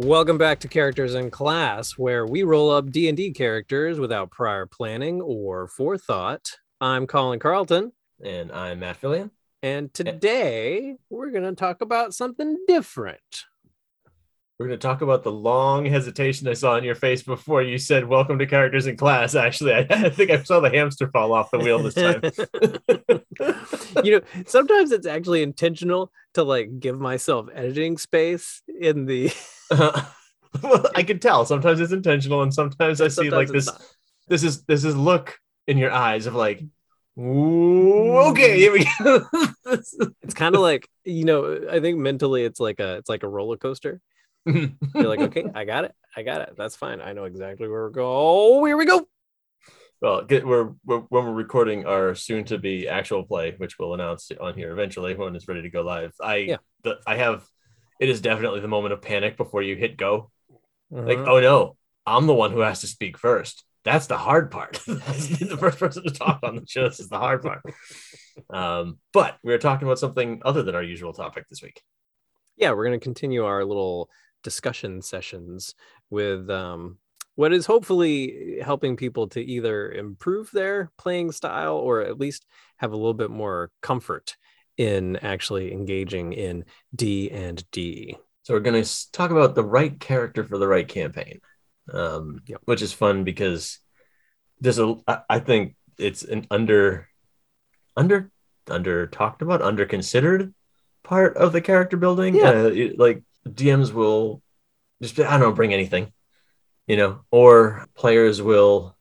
Welcome back to Characters & Class, where we roll up D&D characters without prior planning or forethought. I'm Colin Carlton, And I'm Matt Phillion. and eh. today we're going to talk about something different. We're going to talk about the long hesitation I saw on your face before you said "Welcome to Characters & Class." Actually, I, I think I saw the hamster fall off the wheel this time. you know, sometimes it's actually intentional to like give myself editing space in the well, I can tell. Sometimes it's intentional, and sometimes I see like this. not. This is this is look in your eyes of like, "Ooh, okay, here we go. It's kind of like, you know, I think mentally it's like a it's like a roller coaster. You're like, okay, I got it. I got it. That's fine. I know exactly where we're going. Oh, here we go. Well, get, we're, we're when we're recording our soon-to-be actual play, which we'll announce on here eventually when it's ready to go live. I Yeah. the, I have it is definitely the moment of panic before you hit go. Like, Uh-huh. oh no, I'm the one who has to speak first. That's the hard part. the first person to talk on the show. This is the hard part. Um, but we are talking about something other than our usual topic this week. yeah, we're going to continue our little discussion sessions with um, what is hopefully helping people to either improve their playing style or at least have a little bit more comfort in actually engaging in D and D. So we're going to talk about the right character for the right campaign, um, Yep. which is fun because there's a. I think it's an under, under, under talked about, under considered part of the character building. Yeah. Uh, it- like DMs will just be, I don't know, bring anything, you know, or players will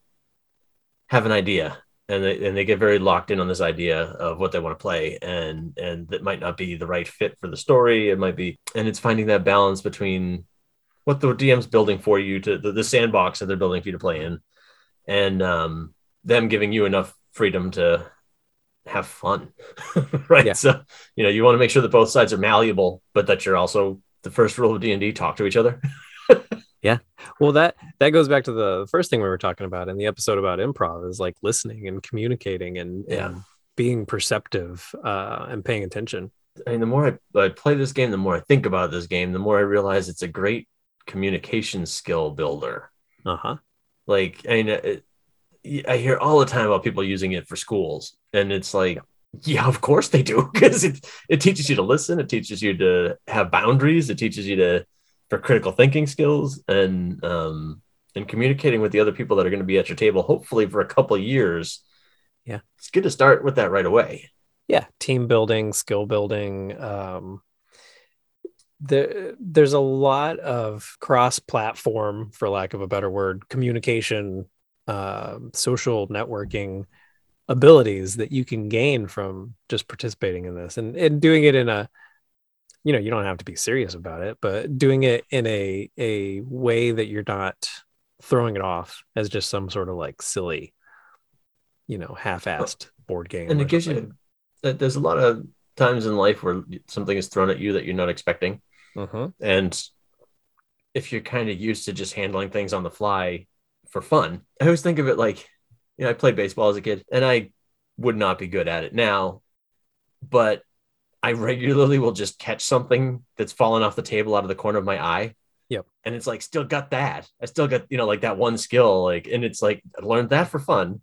have an idea and they and they get very locked in on this idea of what they want to play and and that might not be the right fit for the story it might be and it's finding that balance between what the DM's building for you to the, the sandbox that they're building for you to play in and um them giving you enough freedom to have fun right Yeah. so you know you want to make sure that both sides are malleable but that you're also the first rule of D&D talk to each other yeah. Well, that that goes back to the first thing we were talking about in the episode about improv is like listening and communicating and, Yeah. and being perceptive uh, and paying attention. I mean, the more I, I play this game, the more I think about this game, the more I realize it's a great communication skill builder. Uh huh. Like, I mean, it, I hear all the time about people using it for schools, and it's like, yeah, of course they do, because it it teaches you to listen, it teaches you to have boundaries, it teaches you to for critical thinking skills, and um, and communicating with the other people that are going to be at your table, hopefully for a couple of years. Yeah. it's good to start with that right away. yeah team building skill building um there there's a lot of cross platform for lack of a better word communication uh, social networking abilities that you can gain from just participating in this and, and doing it in a you know you don't have to be serious about it but doing it in a a way that you're not throwing it off as just some sort of like silly you know half-assed board game and it gives something. you there's a lot of times in life where something is thrown at you that you're not expecting Mhm. and if you're kind of used to just handling things on the fly for fun i always think of it like you know i played baseball as a kid and i would not be good at it now but i regularly will just catch something that's fallen off the table out of the corner of my eye Yep. and it's like still got that i still got you know like that one skill like and it's like i learned that for fun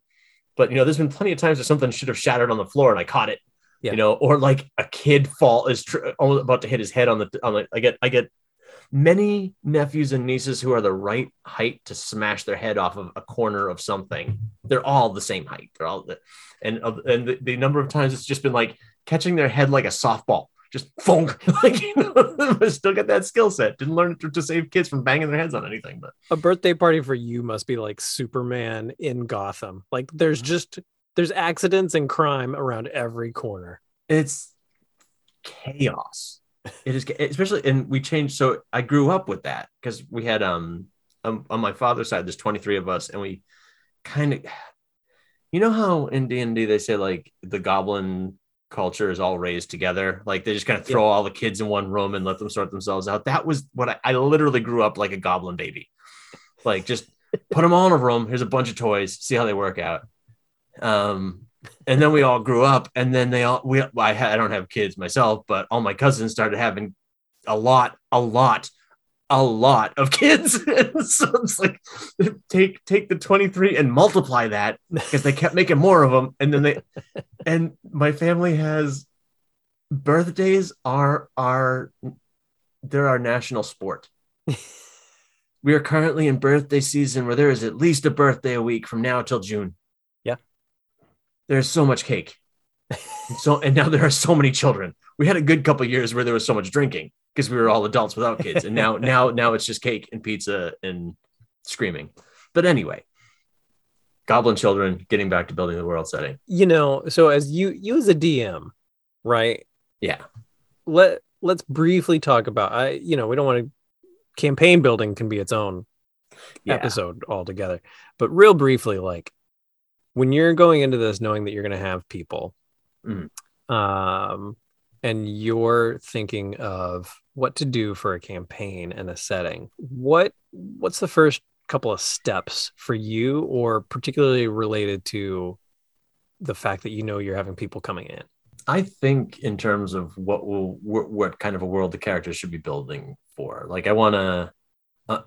but you know there's been plenty of times where something should have shattered on the floor and i caught it Yeah. you know or like a kid fall is tr- almost about to hit his head on the on the i get i get many nephews and nieces who are the right height to smash their head off of a corner of something they're all the same height. They're all the, and and the, the number of times it's just been like catching their head like a softball just funk like you know still got that skill set. Didn't learn to, to save kids from banging their heads on anything but. A birthday party for you must be like Superman in Gotham. Like there's just there's accidents and crime around every corner. it's chaos it is especially and we changed so i grew up with that because we had um, um on my father's side there's 23 of us and we kind of you know how in d&d they say like the goblin culture is all raised together? Like they just kind of throw all the kids in one room and let them sort themselves out. That was what i, I literally grew up like a goblin baby. Like just put them all in a room here's a bunch of toys see how they work out. Um and then we all grew up and then they all we I, I don't have kids myself but all my cousins started having a lot a lot a lot of kids. so it's like take take the 23 and multiply that because they kept making more of them. And then they and my family has birthdays are are they're our national sport. we are currently in birthday season where there is at least a birthday a week from now till June. There's so much cake. so and now there are so many children. We had a good couple years where there was so much drinking because we were all adults without kids. And now now now it's just cake and pizza and screaming. But anyway, goblin children getting back to building the world setting. You know, so as you you as a DM, right? Yeah. Let let's briefly talk about I you know, we don't want to campaign building can be its own Yeah. episode altogether. But real briefly, like when you're going into this knowing that you're going to have people, Mhm. um, and you're thinking of what to do for a campaign and a setting, what what's the first couple of steps for you, or particularly related to the fact that you know you're having people coming in? I think in terms of what will what, what kind of a world the characters should be building for. Like I want to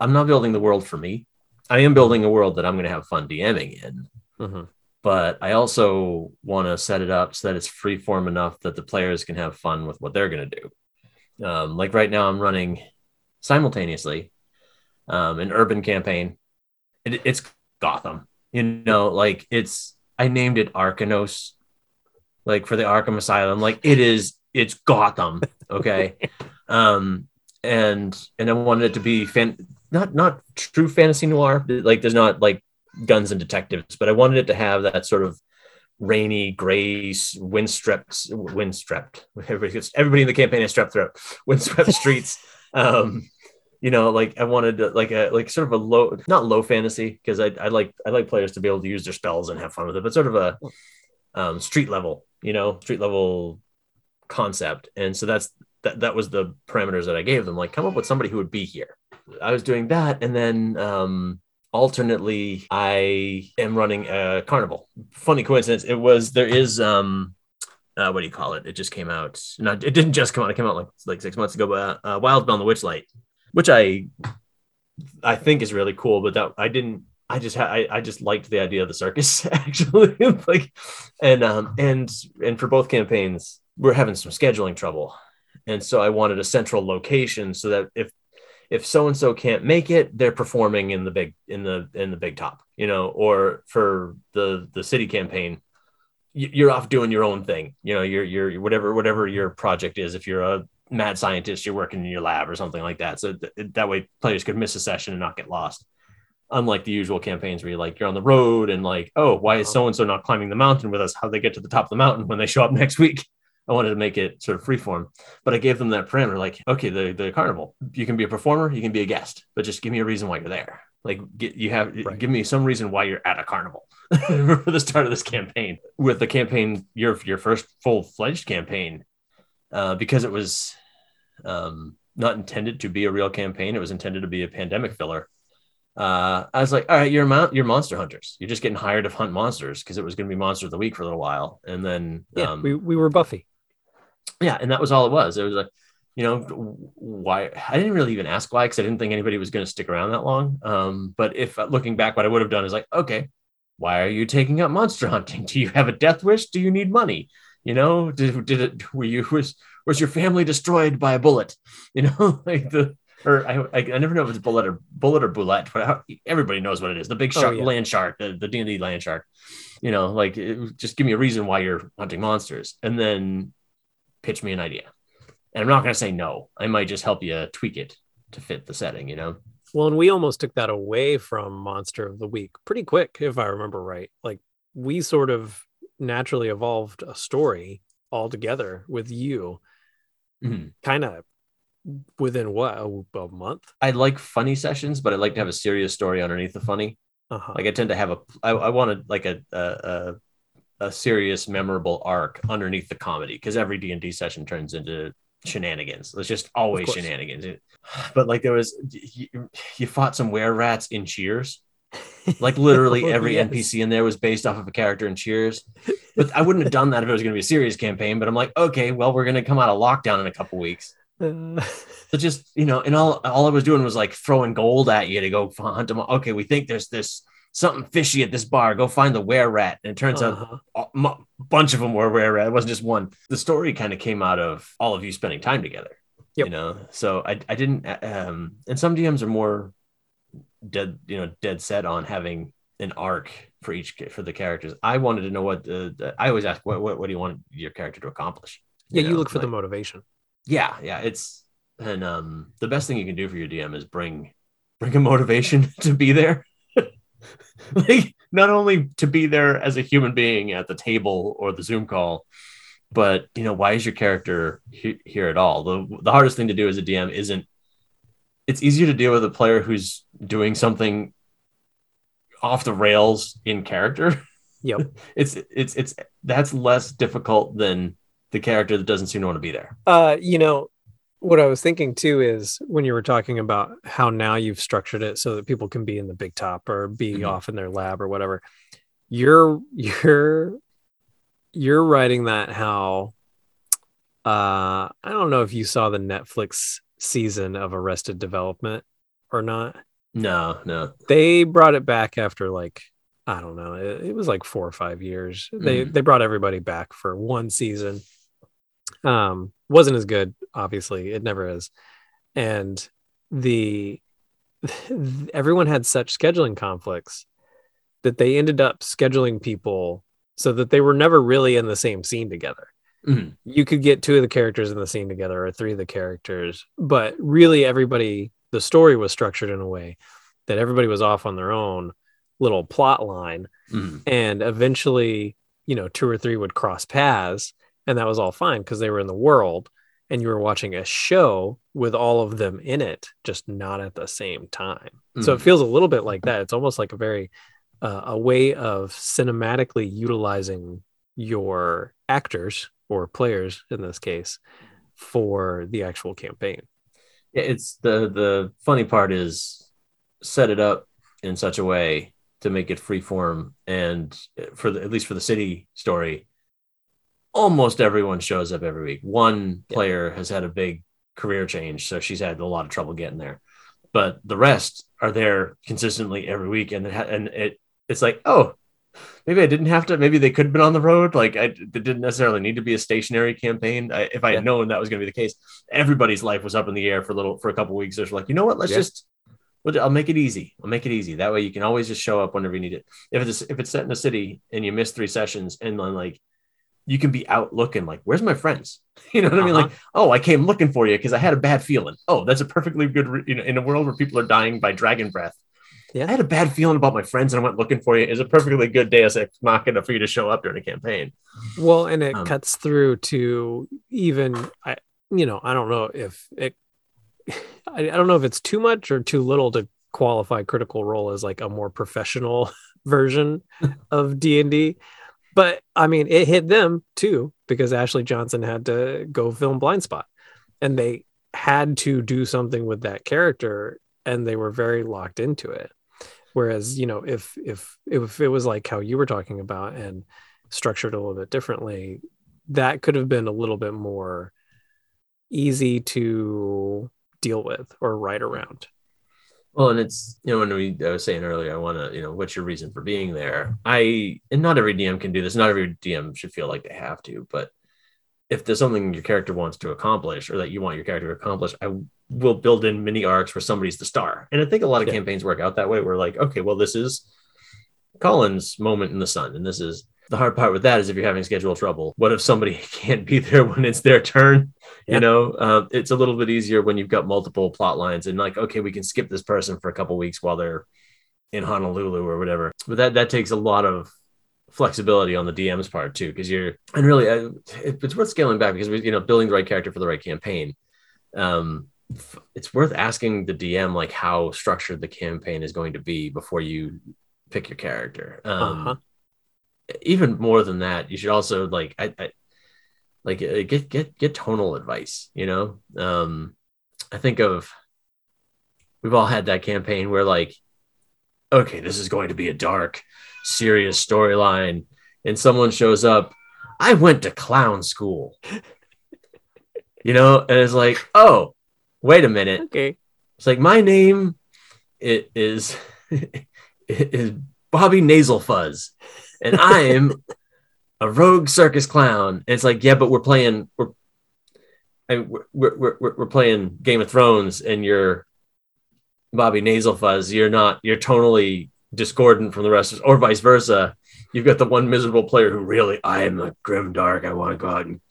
I'm not building the world for me. I am building a world that I'm going to have fun DMing in, Mhm. But I also want to set it up so that it's free form enough that the players can have fun with what they're going to do. Um, like right now, I'm running simultaneously um, an urban campaign. It, it's Gotham, you know, like it's I named it Arcanos, like for the Arkham Asylum. Like it is, it's Gotham, okay. um, and and I wanted it to be fan, not not true fantasy noir. Like there's not like guns and detectives, but I wanted it to have that sort of rainy, gray, windstrept, windstrept. Everybody, gets, everybody in the campaign is strep throat. Windswept streets. um, you know, like I wanted to, like a like sort of a low, not low fantasy, because I I like I like players to be able to use their spells and have fun with it, but sort of a um, street level, you know, street level concept. And so that's that that was the parameters that I gave them. Like, come up with somebody who would be here. I was doing that, and then um, alternately, I am running a carnival. Funny coincidence. It was there is um, uh, what do you call it? It just came out. Not it didn't just come out. It came out like like six months ago. But uh, Wild Beyond the Witchlight, which I I think is really cool. But that I didn't. I just had I, I just liked the idea of the circus actually like and um and and for both campaigns we're having some scheduling trouble and so I wanted a central location so that if if so and so can't make it they're performing in the big in the in the big top you know or for the the city campaign you're off doing your own thing. You know you're you're whatever whatever your project is if you're a mad scientist you're working in your lab or something like that. So th- that way players could miss a session and not get lost. Unlike the usual campaigns where you're like you're on the road and like oh why is so and so not climbing the mountain with us? How they get to the top of the mountain when they show up next week i wanted to make it sort of freeform but i gave them that parameter like okay the, the carnival you can be a performer you can be a guest but just give me a reason why you're there like get, you have Right. give me some reason why you're at a carnival for the start of this campaign with the campaign your your first full-fledged campaign uh, because it was um, not intended to be a real campaign it was intended to be a pandemic filler uh, I was like, all right, you're mon- you're monster hunters. You're just getting hired to hunt monsters because it was going to be monster of the week for a little while, and then Yeah, um, we, we were Buffy. Yeah, and that was all it was. It was like, you know, why I didn't really even ask why because I didn't think anybody was going to stick around that long. Um, but if looking back, what I would have done is like, okay, why are you taking up monster hunting? Do you have a death wish? Do you need money? You know, did did it were you was was your family destroyed by a bulette? You know, like the or I, I, I never know if it's bullet or bullet or bullet, but how, everybody knows what it is. The big Oh, shark, yeah. land shark, the the D and D land shark. You know, like it, just give me a reason why you're hunting monsters, and then pitch me an idea. And I'm not going to say no. I might just help you tweak it to fit the setting. You know. Well, and we almost took that away from Monster of the Week pretty quick, if I remember right. Like we sort of naturally evolved a story altogether with you, Mhm. kind of within what a, a month. I like funny sessions, but I like to have a serious story underneath the funny. Uh-huh. Like I tend to have a, I, I wanted like a, a, a, a serious, memorable arc underneath the comedy because every D and D session turns into shenanigans. It's just always shenanigans. But like there was, you, you fought some were rats in Cheers. Like literally Oh, every yes. NPC in there was based off of a character in Cheers. But I wouldn't have done that if it was going to be a serious campaign. But I'm like, okay, well, we're going to come out of lockdown in a couple weeks. Uh, So just you know, and all all I was doing was like throwing gold at you to go hunt them. Okay, we think there's this something fishy at this bar. Go find the were rat. And it turns out uh-huh. a mu- bunch of them were were rat. It wasn't just one. The story kind of came out of all of you spending time together. Yep. You know, so I I didn't. Um, and some DMs are more dead. You know, dead set on having an arc for each for the characters. I wanted to know what the, the I always ask what, what what do you want your character to accomplish? yeah, you look for the motivation. Yeah yeah it's and um the best thing you can do for your dm is bring bring a motivation to be there. Like not only to be there as a human being at the table or the zoom call but you know why is your character he- here at all? The, the hardest thing to do as a dm isn't it's easier to deal with a player who's doing something off the rails in character. Yep. it's it's it's that's less difficult than the character that doesn't seem to want to be there Uh, you know, what I was thinking too is when you were talking about how now you've structured it so that people can be in the big top or be Mhm. off in their lab or whatever. You're you're you're writing that how uh I don't know if you saw the Netflix season of Arrested Development or not. No, no. They brought it back after like I don't know, it, it was like 4 or 5 years. They Mhm. they brought everybody back for one season um wasn't as good obviously it never is and the everyone had such scheduling conflicts that they ended up scheduling people so that they were never really in the same scene together Mhm. you could get two of the characters in the scene together or three of the characters but really everybody the story was structured in a way that everybody was off on their own little plot line Mhm. and eventually you know two or three would cross paths and that was all fine because they were in the world and you were watching a show with all of them in it just not at the same time. So it Mhm. feels a little bit like that. It's almost like a very uh, a way of cinematically utilizing your actors or players in this case for the actual campaign. Yeah, it's the the funny part is set it up in such a way to make it freeform, and for the, at least for the city story, almost everyone shows up every week. One Yeah. player has had a big career change, so she's had a lot of trouble getting there, but the rest are there consistently every week, and it ha- and it it's like oh. Maybe I didn't have to. Maybe they could have been on the road. Like I, it didn't necessarily need to be a stationary campaign. I, if I had Yeah. known that was going to be the case, everybody's life was up in the air for a little for a couple weeks. There's like, you know what? Let's Yeah. just well, I'll make it easy. I'll make it easy. That way you can always just show up whenever you need it. If it's if it's set in a city and you miss three sessions and then like you can be out looking like, where's my friends? You know what I mean? Uh-huh. Like, oh, I came looking for you because I had a bad feeling. Oh, that's a perfectly good re- you know, in a world where people are dying by dragon breath. Yeah. I had a bad feeling about my friends and I went looking for you. Is a perfectly good Deus Ex Machina for you to show up during a campaign. Well, and it Um, cuts through to even I you know, I don't know if it I, I don't know if it's too much or too little to qualify critical role as like a more professional version of D&D. But I mean, it hit them too because Ashley Johnson had to go film Blindspot and they had to do something with that character and they were very locked into it. Whereas, you know, if if if it was like how you were talking about and structured a little bit differently, that could have been a little bit more easy to deal with or write around. Well, and it's you know when we I was saying earlier, I want to you know what's your reason for being there? I and not every DM can do this. Not every DM should feel like they have to, but if there's something your character wants to accomplish or that you want your character to accomplish, I will build in mini arcs where somebody's the star. And I think a lot of Yeah. campaigns work out that way. We're like, okay, well, this is Colin's moment in the sun, and this is the hard part with that is if you're having schedule trouble. What if somebody can't be there when it's their turn? Yeah. You know, uh, it's a little bit easier when you've got multiple plot lines and like, okay, we can skip this person for a couple weeks while they're in Honolulu or whatever. But that that takes a lot of flexibility on the DM's part too, because you're and really uh, it, it's worth scaling back because we you know building the right character for the right campaign. Um, f- it's worth asking the DM like how structured the campaign is going to be before you pick your character. Um, Uh-huh. Even more than that, you should also like I, I like uh, get get get tonal advice. You know, um, I think of we've all had that campaign where like, okay, this is going to be a dark, serious storyline, and someone shows up. I went to clown school. you know, and it's like, oh, wait a minute. Okay. It's like my name it is is Bobby Nasal Fuzz, and I am a rogue circus clown. And it's like, yeah, but we're playing we're I mean, we're, we're, we're, we're playing Game of Thrones, and you're Bobby Nasal Fuzz. You're not. You're totally discordant from the rest, of, or vice versa. You've got the one miserable player who really, I am a grim dark. I want to go out and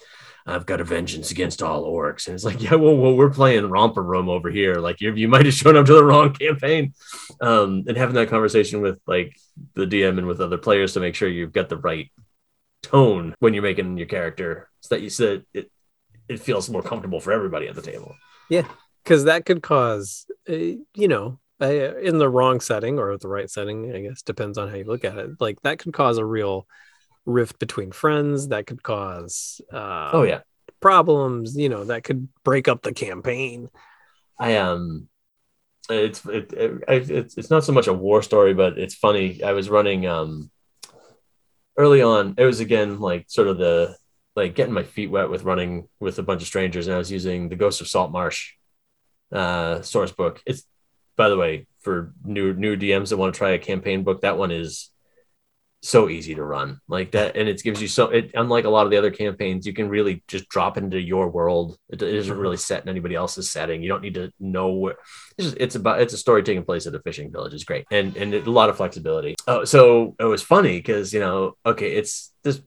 I've got a vengeance against all orcs. And it's like, yeah, well, well we're playing romper room over here. Like you you might have shown up to the wrong campaign. Um, and having that conversation with like the DM and with other players to make sure you've got the right tone when you're making your character so that you said it it feels more comfortable for everybody at the table. Yeah, because that could cause, uh, you know, uh, in the wrong setting or the right setting, I guess depends on how you look at it. Like that could cause a real rift between friends. That could cause, uh, oh yeah, problems. You know, that could break up the campaign. I um, it's it, it, it's it's not so much a war story, but it's funny. I was running um early on. It was again like sort of the like getting my feet wet with running with a bunch of strangers, and I was using the Ghost of Saltmarsh uh, source book. It's by the way for new new DMs that want to try a campaign book. That one is so easy to run like that. And it gives you so it unlike a lot of the other campaigns you can really just drop into your world. It, isn't really mm-hmm. set in anybody else's setting. You don't need to know where it's, just, it's about it's a story taking place at a fishing village. Is great. And and it, a lot of flexibility. Oh so it was funny because you know okay it's this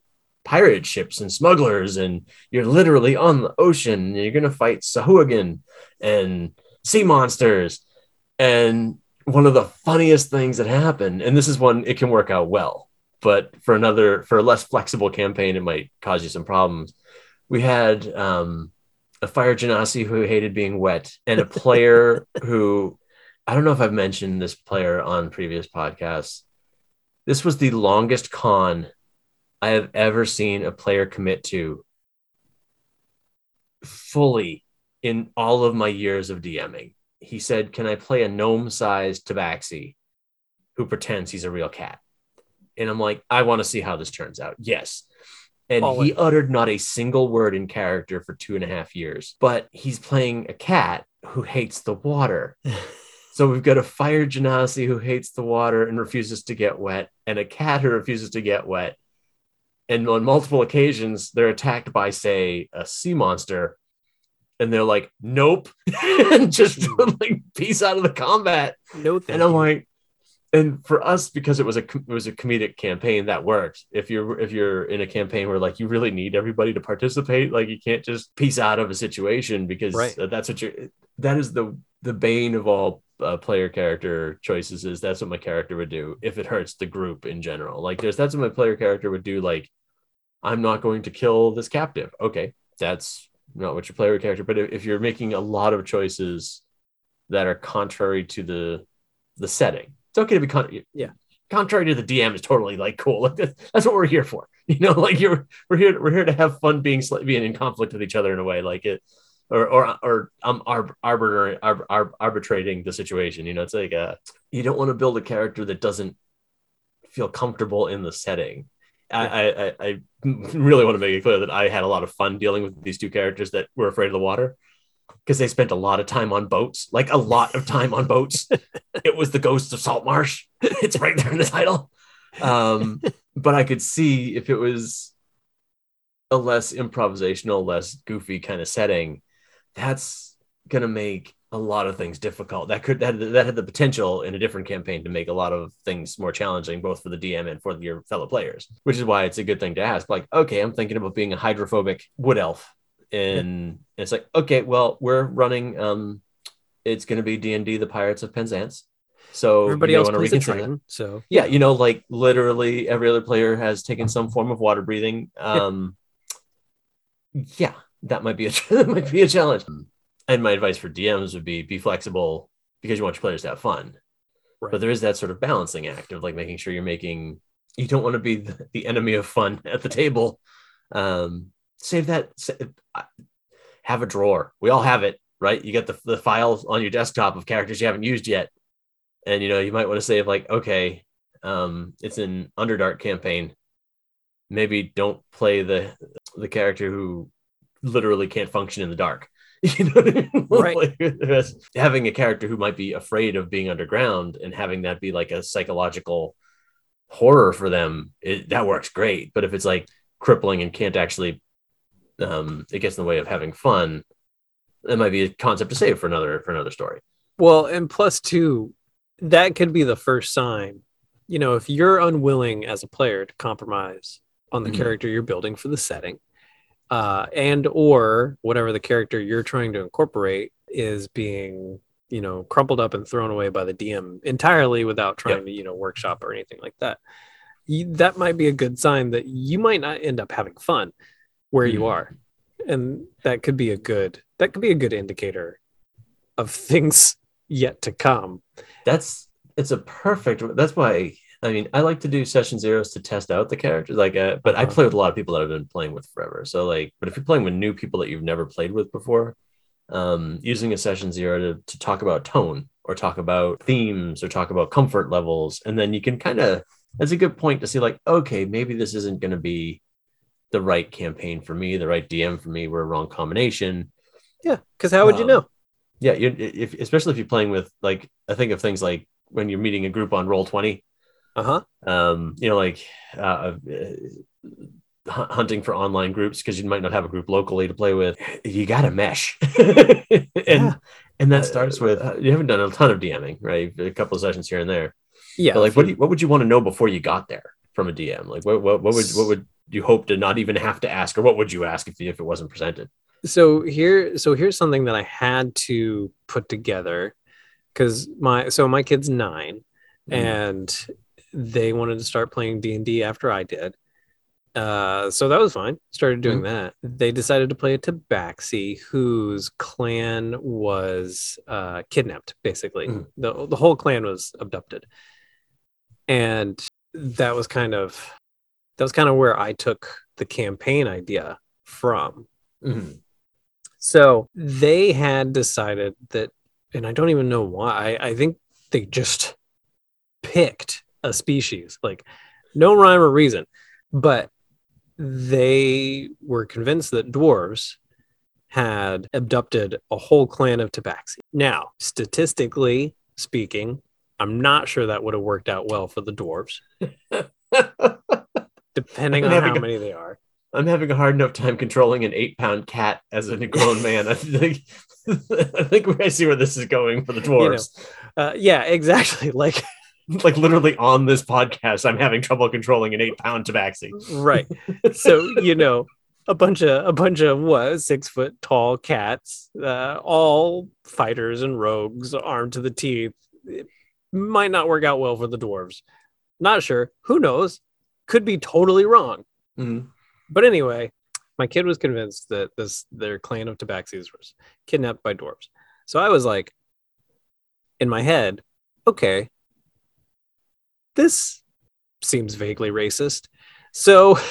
pirate ships and smugglers, and you're literally on the ocean. And you're gonna fight Sahuagin and sea monsters. And one of the funniest things that happened, and this is one it can work out well, but for another for a less flexible campaign, it might cause you some problems. We had um, a fire genasi who hated being wet, and a player who I don't know if I've mentioned this player on previous podcasts. This was the longest con I have ever seen a player commit to fully in all of my years of DMing. He said, Can I play a gnome sized tabaxi who pretends he's a real cat? And I'm like, I want to see how this turns out. Yes. And All he uttered not a single word in character for two and a half years, but he's playing a cat who hates the water. so we've got a fire genasi who hates the water and refuses to get wet, and a cat who refuses to get wet and on multiple occasions they're attacked by say a sea monster and they're like nope and just like peace out of the combat no and i'm like and for us because it was a it was a comedic campaign that worked if you're if you're in a campaign where like you really need everybody to participate like you can't just piece out of a situation because right. that's what you're that is the the bane of all uh, player character choices is that's what my character would do if it hurts the group in general like there's that's what my player character would do like I'm not going to kill this captive. Okay, that's not what your player character. But if, if you're making a lot of choices that are contrary to the the setting, it's okay to be con- yeah. Contrary to the DM is totally like cool. Like that's what we're here for. You know, like you're we're here we're here to have fun being being in conflict with each other in a way like it or or or I'm um, arbiter, arbitrating the situation. You know, it's like uh, you don't want to build a character that doesn't feel comfortable in the setting. I, I, I really want to make it clear that I had a lot of fun dealing with these two characters that were afraid of the water because they spent a lot of time on boats, like a lot of time on boats. it was the ghosts of Saltmarsh. it's right there in the title. Um, but I could see if it was a less improvisational, less goofy kind of setting, that's gonna make a lot of things difficult. That could that, that had the potential in a different campaign to make a lot of things more challenging, both for the DM and for your fellow players. Which is why it's a good thing to ask. Like, okay, I'm thinking about being a hydrophobic wood elf, and it's like, okay, well, we're running. Um, it's going to be D and D: The Pirates of Penzance. So everybody else plays a train. So yeah, you know, like literally every other player has taken some form of water breathing. Um, yeah, yeah that might be a that might be a challenge and my advice for DMs would be be flexible because you want your players to have fun. Right. But there is that sort of balancing act of like making sure you're making you don't want to be the, the enemy of fun at the table. Um, save that. Have a drawer. We all have it, right? You got the the files on your desktop of characters you haven't used yet, and you know you might want to save like okay, um, it's an Underdark campaign. Maybe don't play the the character who literally can't function in the dark. You know I mean? Right. Like, having a character who might be afraid of being underground and having that be like a psychological horror for them, it, that works great. But if it's like crippling and can't actually, um, it gets in the way of having fun. That might be a concept to save for another for another story. Well, and plus two, that could be the first sign. You know, if you're unwilling as a player to compromise on the Mhm. character you're building for the setting, uh, and or whatever the character you're trying to incorporate is being, you know, crumpled up and thrown away by the DM entirely without trying to, you know, workshop or anything like that. You, that might be a good sign that you might not end up having fun where you Mhm. are, and that could be a good that could be a good indicator of things yet to come. that's it's a perfect that's why i mean i like to do session zeros to test out the characters like uh, but i Uh-huh. play with a lot of people that i've been playing with forever so like but if you're playing with new people that you've never played with before um using a session zero to, to talk about tone or talk about themes or talk about comfort levels and then you can kind of that's a good point to see like okay maybe this isn't going to be the right campaign for me the right dm for me we're a wrong combination Yeah, because how would you Um, know? yeah you're, if, especially if you're playing with like i think of things like when you're meeting a group on Roll20 Uh huh. um you know like uh, uh hunting for online groups because you might not have a group locally to play with you gotta mesh and Yeah. and that starts with uh, you haven't done a ton of dming right a couple of sessions here and there Yeah. but like what do you- you, what would you want to know before you got there from a dm like what, what, what would what would you hope to not even have to ask or what would you ask if, if it wasn't presented? So here so here's something that i had to put together because my so my kid's 9 Mm. and they wanted to start playing d&d after i did. Uh so that was fine. Started doing that. They decided to play a tabaxi whose clan was uh kidnapped basically. Mhm. the, the whole clan was abducted. And that was kind of that was kind of where i took the campaign idea from Mhm. so they had decided that, and I don't even know why. I, I think they just picked a species, like no rhyme or reason, but they were convinced that dwarves had abducted a whole clan of tabaxi. Now, statistically speaking, I'm not sure that would have worked out well for the dwarves, depending on how a- many they are. I'm having a hard enough time controlling an eight pound cat as a grown man. I think I think I see where this is going for the dwarves. Uh, yeah, exactly. Like, like literally on this podcast, I'm having trouble controlling an eight pound tabaxi. right so you know a bunch of a bunch of what six foot tall cats uh, all fighters and rogues armed to the teeth it might not work out well for the dwarves not sure who knows could be totally wrong Mhm. but anyway my kid was convinced that this their clan of tabaxis was kidnapped by dwarves so i was like in my head okay this seems vaguely racist so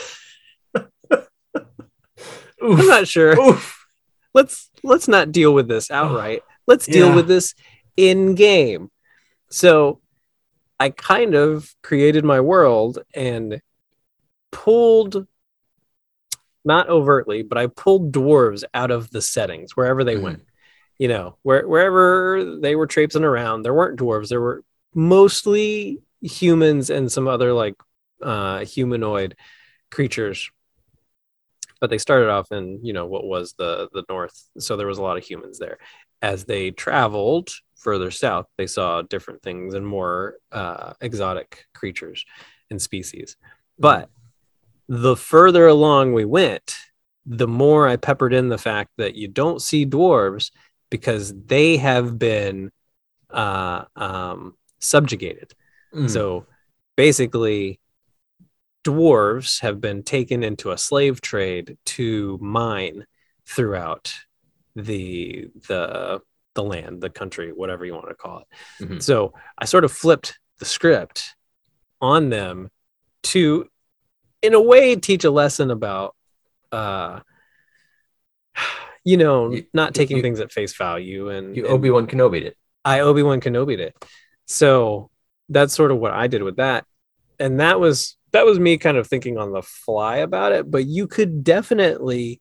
I'm not sure. Oof. Let's let's not deal with this outright. Let's deal Yeah. with this in game. So I kind of created my world and pulled not overtly, but I pulled dwarves out of the settings wherever they Mhm. went. You know, where wherever they were traipsing around, there weren't dwarves. There were mostly humans and some other like uh humanoid creatures but they started off in you know what was the the north so there was a lot of humans there as they traveled further south they saw different things and more uh, exotic creatures and species but the further along we went the more i peppered in the fact that you don't see dwarves because they have been uh, um, subjugated Mhm. so basically, dwarves have been taken into a slave trade to mine throughout the the the land, the country, whatever you want to call it. Mhm. So I sort of flipped the script on them to, in a way, teach a lesson about, uh, you know, You- not taking you- things at face value and, you and Obi Wan Kenobi it. I Obi Wan Kenobi it. So that's sort of what I did with that, and that was that was me kind of thinking on the fly about it. But you could definitely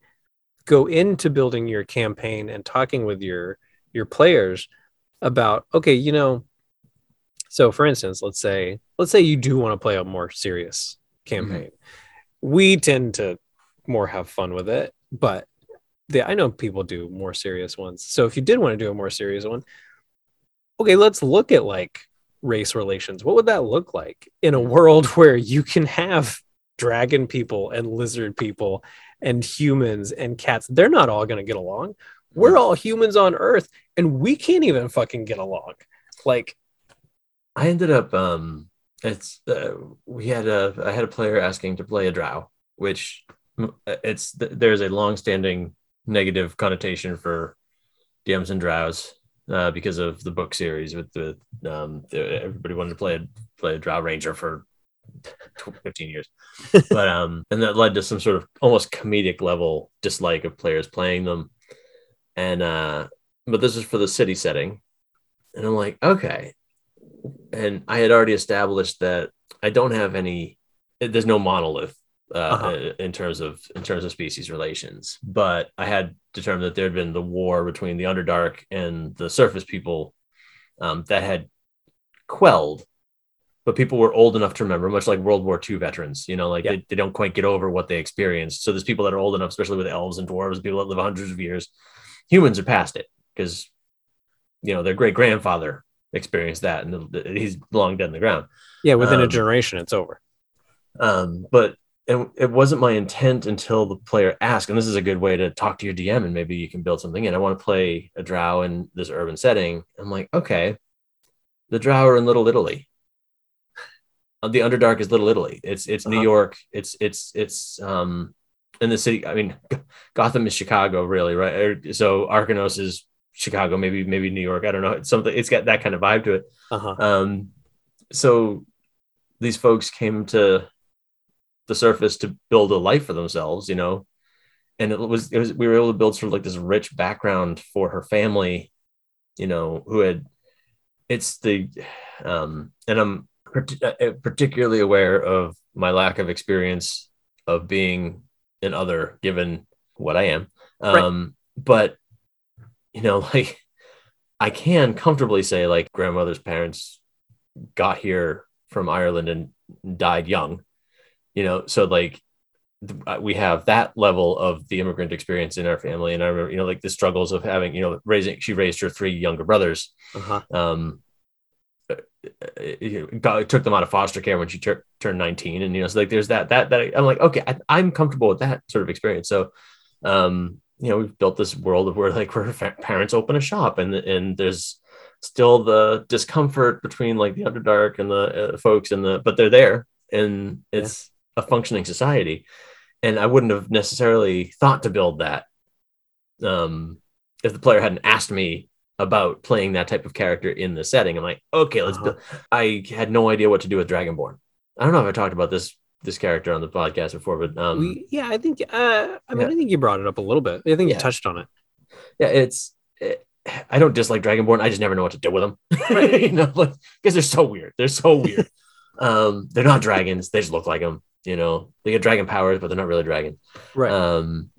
go into building your campaign and talking with your your players about okay you know so for instance let's say let's say you do want to play a more serious campaign. Mm-hmm. we tend to more have fun with it but the, i know people do more serious ones. So if you did want to do a more serious one okay let's look at like race relations. What would that look like in a world where you can have dragon people and lizard people and humans and cats? They're not all going to get along. We're all humans on earth and we can't even fucking get along. Like i ended up um it's uh, we had a i had a player asking to play a drow which it's there's a long-standing negative connotation for dms and drows uh, because of the book series with the, um, the everybody wanted to play a play a drow ranger for 15 years. But um and that led to some sort of almost comedic level dislike of players playing them. And uh but this is for the city setting. And i'm like okay and i had already established that i don't have any there's no monolith uh, uh-huh. in terms of in terms of species relations but i had determined that there had been the war between the underdark and the surface people um, that had quelled but people were old enough to remember, much like World War II veterans. You know, like yeah. they, they don't quite get over what they experienced. So there's people that are old enough, especially with elves and dwarves, people that live hundreds of years. Humans are past it because, you know, their great grandfather experienced that and he's long dead in the ground. Yeah, within um, a generation, it's over. Um, but it, it wasn't my intent until the player asked, and this is a good way to talk to your DM and maybe you can build something in. I want to play a drow in this urban setting. I'm like, okay, the drow are in Little Italy uh, the Underdark is Little Italy. It's it's uh-huh. New York. It's it's it's um in the city. I mean, Gotham is Chicago, really, right? Er, so Arkanos is Chicago, maybe maybe New York. I don't know. It's something. It's got that kind of vibe to it. Uh-huh. Um, so these folks came to the surface to build a life for themselves, you know, and it was it was we were able to build sort of like this rich background for her family, you know, who had it's the um and I'm uh, particularly aware of my lack of experience of being an other given what I am. Um, right. But, you know, like I can comfortably say, like, grandmother's parents got here from Ireland and died young, you know, so like uh, we have that level of the immigrant experience in our family. And I remember, you know, like the struggles of having, you know, raising, she raised her three younger brothers. Uh-huh. Um, got, took them out of foster care when she tur- turned 19 and you know so like there's that that that i'm like okay I, am comfortable with that sort of experience so um you know we've built this world of where like where parents open a shop and and there's still the discomfort between like the underdark and the uh, folks and the but they're there and it's yeah. a functioning society and i wouldn't have necessarily thought to build that um if the player hadn't asked me about playing that type of character in the setting. I'm like, okay, let's. Uh-huh. I had no idea what to do with Dragonborn. I don't know if I talked about this this character on the podcast before, but um, we, yeah, I think. Uh, I mean, yeah. I think you brought it up a little bit. I think yeah. you touched on it. Yeah, it's. It, I don't dislike Dragonborn. I just never know what to do with them. Right. you know, like because they're so weird. They're so weird. um, they're not dragons. They just look like them. You know, they get dragon powers, but they're not really dragon. Right. Um,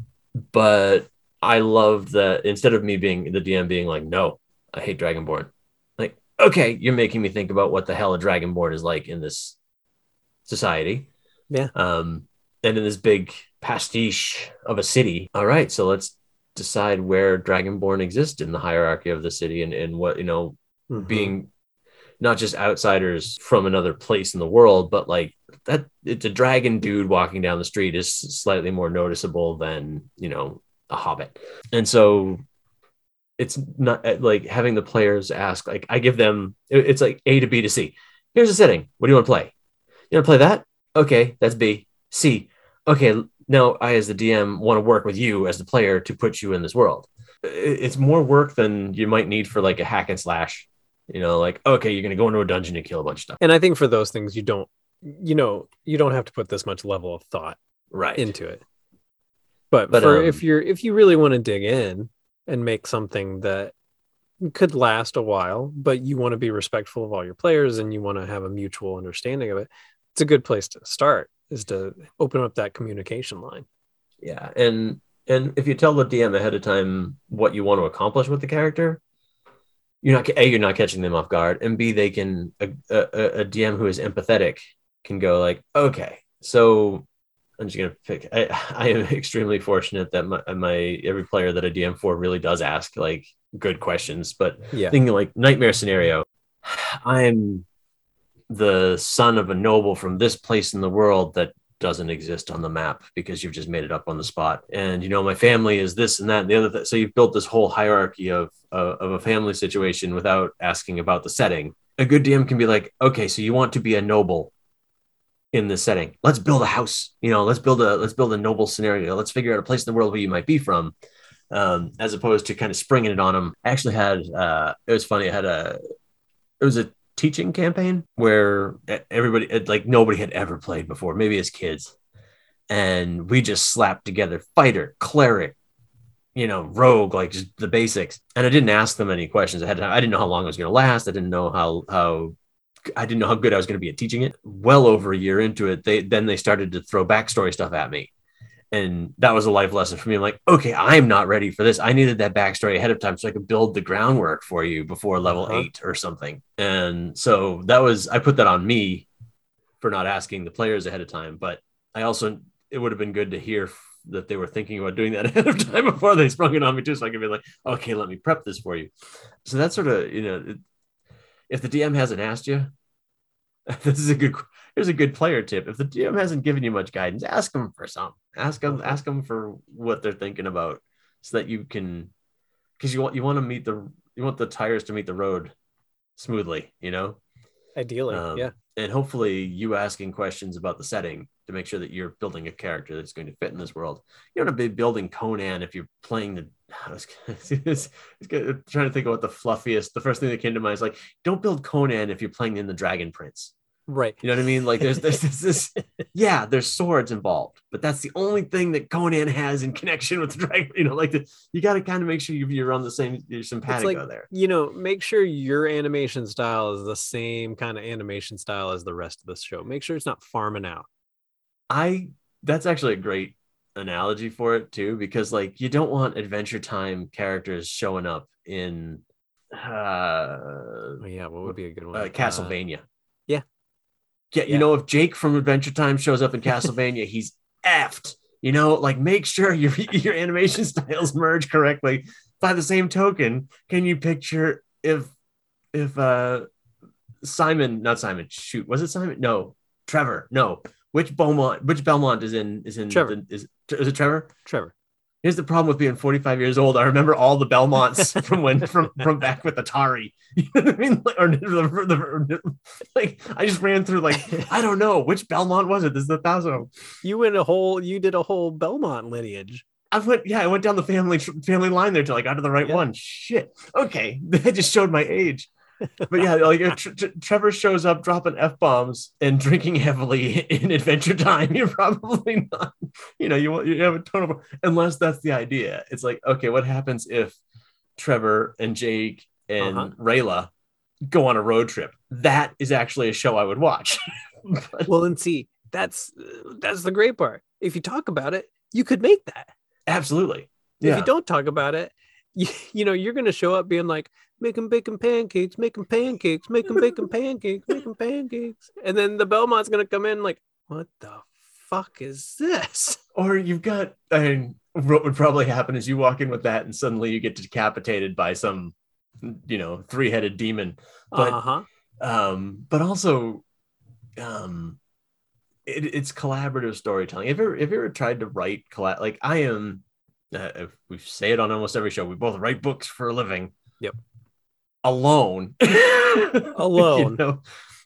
but I love that instead of me being the DM being like, no, I hate Dragonborn. Like, okay, you're making me think about what the hell a Dragonborn is like in this society. Yeah. Um, and in this big pastiche of a city. All right, so let's decide where Dragonborn exist in the hierarchy of the city and, and what, you know, mm-hmm. being not just outsiders from another place in the world, but like that it's a dragon dude walking down the street is slightly more noticeable than, you know, a hobbit. And so it's not uh, like having the players ask, like I give them, it's like A to B to C. Here's a setting. What do you want to play? You want to play that? Okay, that's B. C. Okay, now I, as the DM, want to work with you as the player to put you in this world. It's more work than you might need for like a hack and slash. You know, like okay, you're gonna go into a dungeon and kill a bunch of stuff. And I think for those things, you don't, you know, you don't have to put this much level of thought right into it. But, but for um, if you're if you really want to dig in and make something that could last a while, but you want to be respectful of all your players and you want to have a mutual understanding of it, it's a good place to start is to open up that communication line. Yeah. And And if you tell the DM ahead of time what you want to accomplish with the character, you're not a you're not catching them off guard, and b they can a, a, a DM who is empathetic can go like, okay, so I'm just gonna pick. I, I am extremely fortunate that my, my every player that I DM for really does ask like good questions. But Yeah. thinking like nightmare scenario, I'm the son of a noble from this place in the world that doesn't exist on the map because you've just made it up on the spot. And you know, my family is this and that and the other. Th- so you've built this whole hierarchy of of of a family situation without asking about the setting. A good DM can be like, okay, so you want to be a noble in this setting. Let's build a house. You know, let's build a let's build a noble scenario. Let's figure out a place in the world where you might be from, um, as opposed to kind of springing it on them. I actually had uh, it was funny. I had a it was a teaching campaign where everybody like nobody had ever played before, maybe as kids, and we just slapped together fighter, cleric, you know, rogue, like just the basics. And I didn't ask them any questions of time. I didn't know how long it was going to last. I didn't know how how I didn't know how good I was going to be at teaching it. Well over a year into it, they then they started to throw backstory stuff at me. And that was a life lesson for me. I'm like, okay, I'm not ready for this. I needed that backstory ahead of time so I could build the groundwork for you before level Uh-huh. eight or something. And so that was I put that on me for not asking the players ahead of time. But I also it would have been good to hear that they were thinking about doing that ahead of time before they sprung it on me too, so I could be like, okay, let me prep this for you. So that's sort of you know, it- if the DM hasn't asked you, this is a good. Here's a good player tip. If the DM hasn't given you much guidance, ask them for some. Ask them. Ask them for what they're thinking about, so that you can, because you want you want to meet the you want the tires to meet the road smoothly. You know. Ideally, Um, yeah. And hopefully, you asking questions about the setting to make sure that you're building a character that's going to fit in this world. You don't want to be building Conan if you're playing the. I was it's good- trying to think of what the fluffiest. The first thing that came to mind is like, don't build Conan if you're playing in the Dragon Prince. Right. You know what I mean? Like, there's there's this, this yeah, there's swords involved, but that's the only thing that Conan has in connection with the dragon. You know, like the, you got to kind of make sure you- you're on the same, you're simpatico there. You know, make sure your animation style is the same kind of animation style as the rest of the show. Make sure it's not farming out. I that's actually a great analogy for it too, because like you don't want Adventure Time characters showing up in uh, Oh, yeah, what would be a good one? uh Castlevania. yeah. Yeah, you know, if Jake from Adventure Time shows up in Castlevania, he's effed. You know, like make sure your your animation styles merge correctly. By the same token, can you picture if if uh Simon, not Simon, shoot, was it Simon? No, Trevor. No, which Beaumont, which Belmont is in is in Trevor. the- is is it Trevor? Trevor. Here's the problem with being 45 years old. I remember all the Belmonts from when from from back with Atari. You know what I mean? Like, or the, like I just ran through like I don't know which Belmont was it. This is the thousand. You went a whole. You did a whole Belmont lineage. I went yeah, I went down the family family line there till I got to the right Yeah. one. Shit. Okay, that just showed my age. But yeah, like Tr- Tr- Trevor shows up dropping f bombs and drinking heavily in Adventure Time, you're probably not. You know, you you have a ton of unless that's the idea. It's like okay, what happens if Trevor and Jake and Uh-huh. Rayla go on a road trip? That is actually a show I would watch. But Well, then see, that's that's the great part. If you talk about it, you could make that. absolutely, If you don't talk about it, you, you know you're gonna show up being like making bacon pancakes, making pancakes, making bacon pancakes, making pancakes, and then the Belmont's gonna come in like, what the fuck is this? Or you've got, I mean, what would probably happen is you walk in with that and suddenly you get decapitated by some, you know, three headed demon. But, uh huh. um, but also, um, it, it's collaborative storytelling. Have you, ever, have you ever tried to write, colla- like I am, uh, we say it on almost every show, we both write books for a living. Yep. Alone. Alone. you know?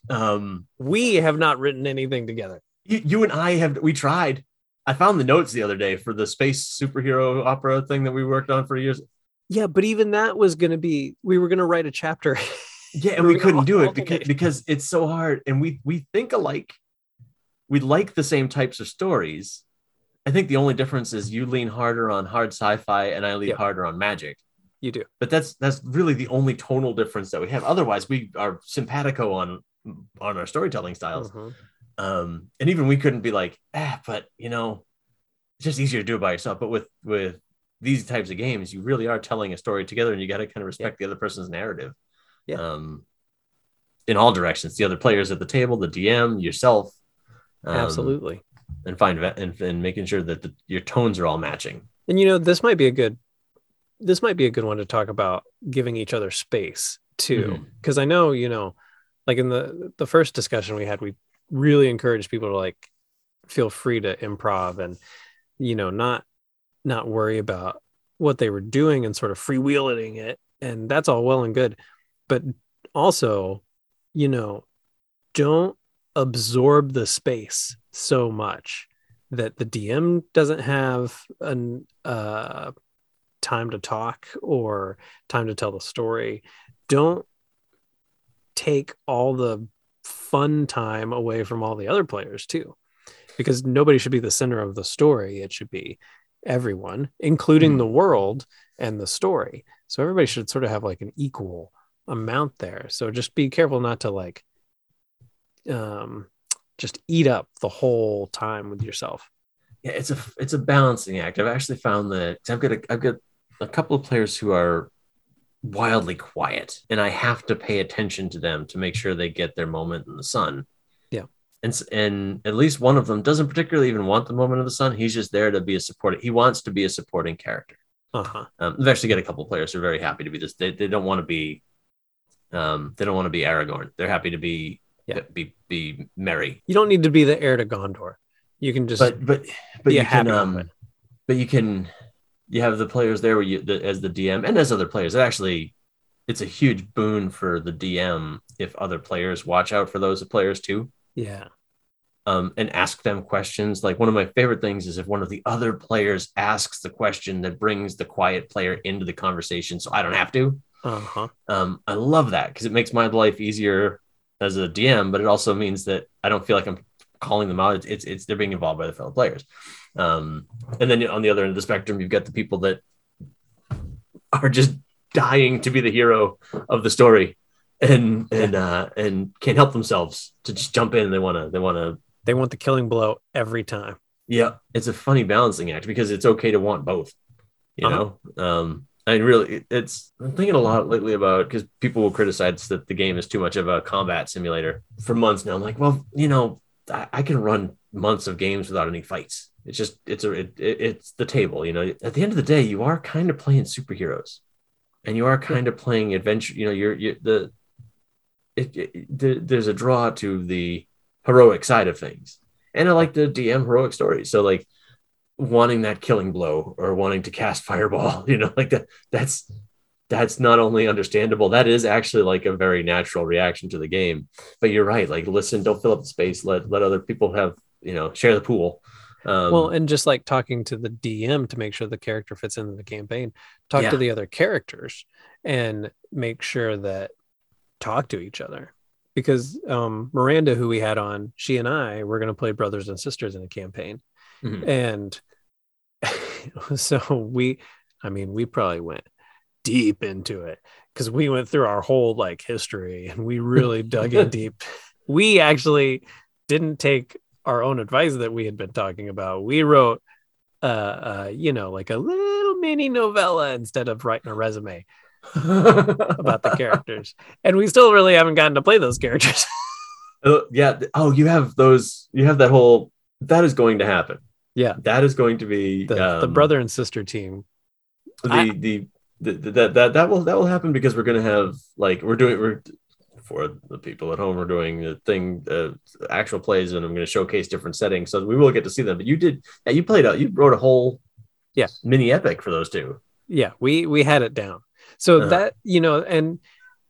Um, We have not written anything together. you, you and I have we tried. I found the notes the other day for the space superhero opera thing that we worked on for years. Yeah, but even that was gonna be. We were gonna write a chapter. Yeah, and we We couldn't do it because because it's so hard, and we we think alike. We like the same types of stories. I think the only difference is you lean harder on hard sci-fi, and I lean Yep. harder on magic. You do. But that's that's really the only tonal difference that we have. Otherwise, we are simpatico on on our storytelling styles. Mhm. um and even we couldn't be like ah but you know it's just easier to do it by yourself. But with with these types of games, you really are telling a story together, and you got to kind of respect yeah. the other person's narrative. Yeah. Um, in all directions, the other players at the table, the DM, yourself. Um, Absolutely. And find and, and making sure that the, your tones are all matching. And you know, this might be a good this might be a good one to talk about giving each other space too. Because mm-hmm. i know you know like in the the first discussion we had we really encouraged people to like feel free to improv and you know not not worry about what they were doing and sort of freewheeling it. And that's all well and good. But also you know don't absorb the space so much that the dm doesn't have an uh time to talk or time to tell the story. Don't take all the fun time away from all the other players too because nobody should be the center of the story. It should be everyone including mm. the world and the story. So everybody should sort of have like an equal amount there. So just be careful not to like um just eat up the whole time with yourself. Yeah it's a it's a balancing act. I've actually found that i've got a, i've got a couple of players who are wildly quiet and I have to pay attention to them to make sure they get their moment in the sun. Yeah. And, and at least one of them doesn't particularly even want the moment of the sun. He's just there to be a supporting. He wants to be a supporting character. Uh-huh. Um, we've actually got a couple players who are very happy to be this. They, they don't want to be, um, they don't want to be Aragorn. They're happy to be, yeah. be, be merry. You don't need to be the heir to Gondor. You can just, but, but, but you can, um, but you can, you have the players there where you the, as the DM and as other players. It actually it's a huge boon for the DM if other players watch out for those players too. Yeah. Um, and ask them questions. Like one of my favorite things is if one of the other players asks the question that brings the quiet player into the conversation, so I don't have to. Uh-huh. Um, I love that because it makes my life easier as a DM, but it also means that I don't feel like I'm calling them out. It's it's, it's they're being involved by the fellow players. Um, and then on the other end of the spectrum, you've got the people that are just dying to be the hero of the story and and uh and can't help themselves to just jump in they want to they want to they want the killing blow every time yeah it's a funny balancing act because it's okay to want both you uh-huh. know um I mean, really, it's I'm thinking a lot lately about because people will criticize that the game is too much of a combat simulator for months now. I'm like, well, you know, I, I can run months of games without any fights. It's just it's a it, it's the table. You know, at the end of the day, you are kind of playing superheroes, and you are kind of playing adventure. You know, you're you the it, it, the, there's a draw to the heroic side of things, and I like the DM heroic stories. So like wanting that killing blow or wanting to cast fireball, you know, like that. That's that's not only understandable that is actually like a very natural reaction to the game but you're right like listen don't fill up the space let let other people have you know share the pool um, well, and just like talking to the DM to make sure the character fits into the campaign, talk yeah. to the other characters and make sure that talk to each other. Because um, Miranda, who we had on, she and I were going to play brothers and sisters in a campaign. Mm-hmm. And so we, I mean, we probably went deep into it because we went through our whole like history and we really dug in deep. We actually didn't take our own advice that we had been talking about. We wrote, uh, uh, you know, like a little mini novella instead of writing a resume about the characters, and we still really haven't gotten to play those characters. uh, yeah. Oh, you have those. You have that whole. That is going to happen. Yeah, that is going to be the, um, the brother and sister team. The, I, the the that that that will that will happen because we're gonna have like we're doing we're for the people at home are doing the thing, uh, actual plays, and I'm going to showcase different settings, so we will get to see them. But you did, yeah, you played out, you wrote a whole, yeah, mini epic for those two. Yeah, we we had it down. So uh-huh. that you know, and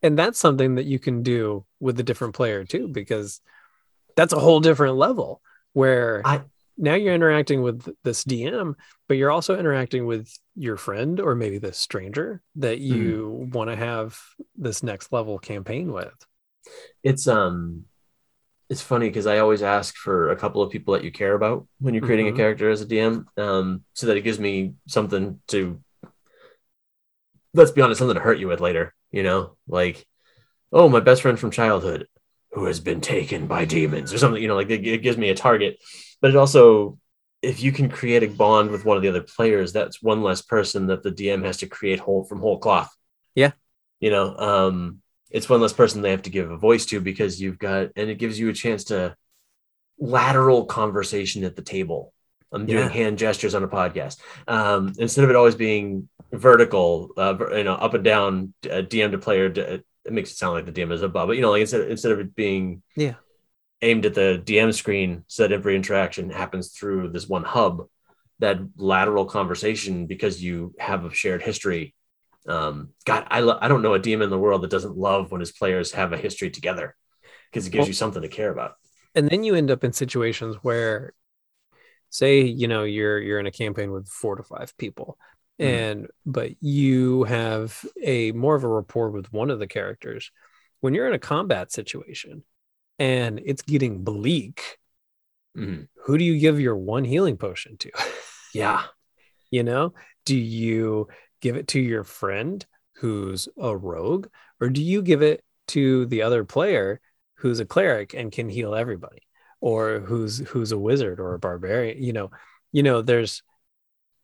and that's something that you can do with the different player too, because that's a whole different level where I, now you're interacting with this DM, but you're also interacting with your friend or maybe the stranger that mm-hmm. you mm. want to have this next level campaign with. It's um it's funny because I always ask for a couple of people that you care about when you're creating mm-hmm. a character as a DM, um, so that it gives me something to let's be honest, something to hurt you with later, you know, like, oh, my best friend from childhood who has been taken by demons or something, you know, like it, it gives me a target but it also if you can create a bond with one of the other players, that's one less person that the DM has to create whole from whole cloth. Yeah. You know, um, it's one less person they have to give a voice to because you've got, and it gives you a chance to lateral conversation at the table. I'm doing Yeah. hand gestures on a podcast. Um, instead of it always being vertical, uh, you know, up and down, uh, DM to player, d- it makes it sound like the DM is above, but you know, like instead, instead of it being Yeah. Aimed at the DM screen so that every interaction happens through this one hub, that lateral conversation because you have a shared history. Um, God, I, lo- I don't know a DM in the world that doesn't love when his players have a history together because it gives Well- you something to care about. and then you end up in situations where say you know you're you're in a campaign with four to five people Mhm. and but you have a more of a rapport with one of the characters when you're in a combat situation and it's getting bleak Mhm. who do you give your one healing potion to Yeah. you know do you give it to your friend who's a rogue or do you give it to the other player who's a cleric and can heal everybody or who's who's a wizard or a barbarian you know you know there's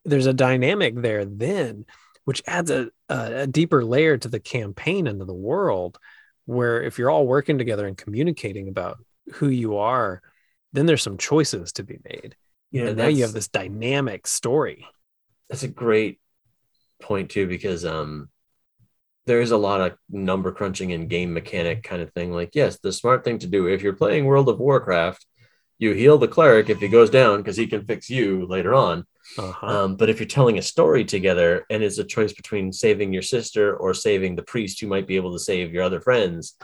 there's a dynamic there then which adds a, a, a deeper layer to the campaign and to the world where if you're all working together and communicating about who you are then there's some choices to be made. Yeah. and now you have this dynamic story. That's a great point too because um there is a lot of number crunching and game mechanic kind of thing. Like yes the smart thing to do if you're playing world of warcraft you heal the cleric if he goes down because he can fix you later on uh-huh. um, but if you're telling a story together and it's a choice between saving your sister or saving the priest who might be able to save your other friends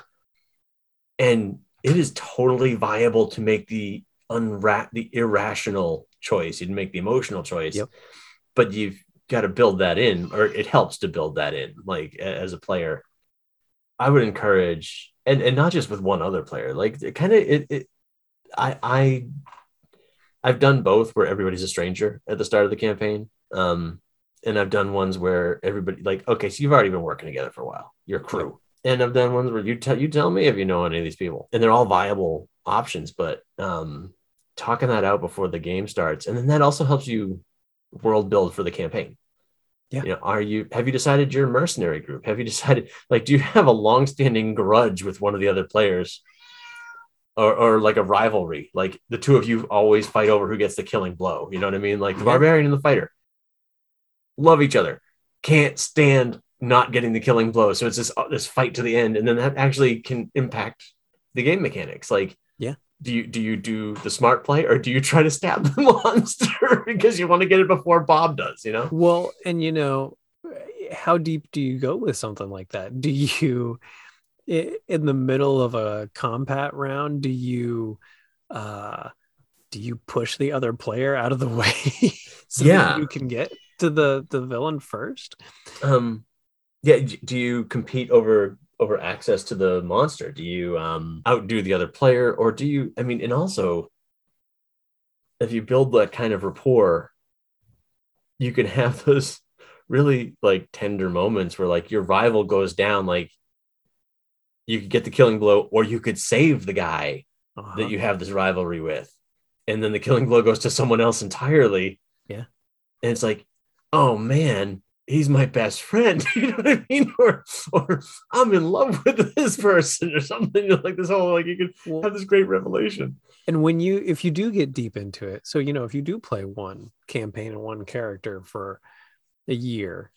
and it is totally viable to make the unra- the irrational choice you'd make the emotional choice Yep. but you've got to build that in or it helps to build that in like as a player i would encourage and and not just with one other player like it kind of it, it i i i've done both where everybody's a stranger at the start of the campaign um and i've done ones where everybody like okay so you've already been working together for a while your crew. And i've done ones where you tell you tell me if you know any of these people and they're all viable options but um talking that out before the game starts and then that also helps you world build for the campaign. Yeah. you know are you have you decided you're a mercenary group? Have you decided like do you have a long-standing grudge with one of the other players or, or like a rivalry like the two of you always fight over who gets the killing blow you know what i mean? Like the barbarian and the fighter. Love each other. Can't stand not getting the killing blow. So it's this uh, this fight to the end and then that actually can impact the game mechanics. Like Yeah. do you do you do the smart play or do you try to stab the monster because you want to get it before bob does you know? Well, and you know, how deep do you go with something like that? Do you, in the middle of a combat round, do you, uh, do you push the other player out of the way so Yeah. that you can get to the the villain first? um yeah do you compete over over access to the monster do you um outdo the other player or do you i mean and also if you build that kind of rapport you can have those really like tender moments where like your rival goes down like you could get the killing blow or you could save the guy Uh-huh. that you have this rivalry with and then the killing blow goes to someone else entirely Yeah. and it's like oh man he's my best friend you know what i mean or or i'm in love with this person or something like this whole like you could Well, have this great revelation and when you if you do get deep into it so you know if you do play one campaign and one character for a year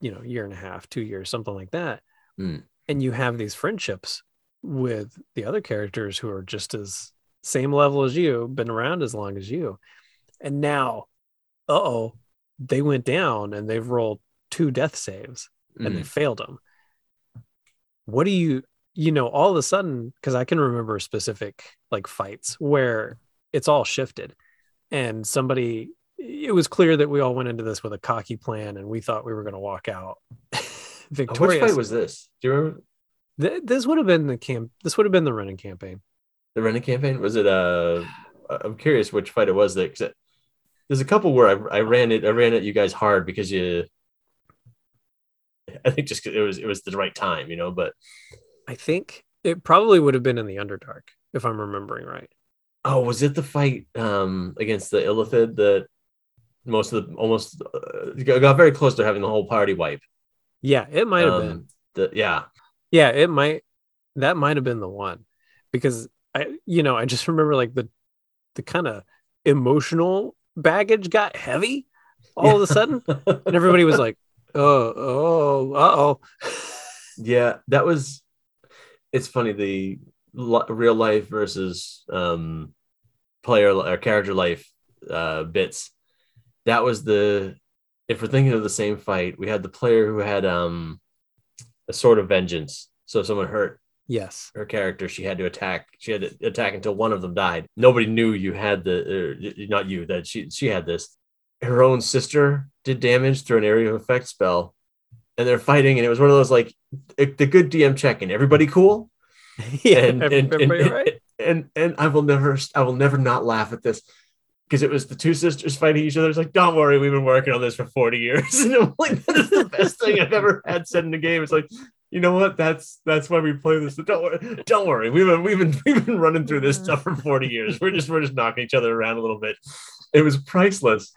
you know year and a half two years something like that Mm. And you have these friendships with the other characters who are just as same level as you been around as long as you and now uh-oh they went down and they've rolled two death saves and they Mm. failed them. What do you, you know, all of a sudden, because I can remember specific like fights where it's all shifted and somebody, it was clear that we all went into this with a cocky plan and we thought we were going to walk out Oh, which fight was this do you remember Th- this would have been the camp, this would have been the running campaign. the running campaign was it uh i'm curious which fight it was that 'cause it- there's a couple where I, I ran it i ran at you guys hard because you i think just it was it was the right time you know but I think it probably would have been in the Underdark, if I'm remembering right. Oh, was it the fight um against the Illithid that most of the almost uh, got very close to having the whole party wipe? Yeah, it might have Um, been. The, yeah, Yeah, it might that might have been the one because I you know, I just remember like the the kind of emotional baggage got heavy all of a sudden and everybody was like, "Oh, oh, uh-oh." yeah, that was. It's funny the li- real life versus um player or character life uh bits. That was the. If we're thinking of the same fight, we had the player who had um a sort of vengeance. So if someone hurt Yes. her character, she had to attack. She had to attack until one of them died. Nobody knew you had the, or not you, that she she had this. Her own sister did damage through an area of effect spell, and they're fighting, and it was one of those like the good DM check-in. Everybody cool? yeah, and, and, and, everybody and, right? and and I will never I will never not laugh at this because it was the two sisters fighting each other. It's like, don't worry, we've been working on this for 40 years. And I'm like, that is the best thing I've ever had said in a game. It's like, you know what? That's that's why we play this. Don't worry, don't worry. We've been we've been we've been running through this stuff for 40 years. We're just we're just knocking each other around a little bit. It was priceless.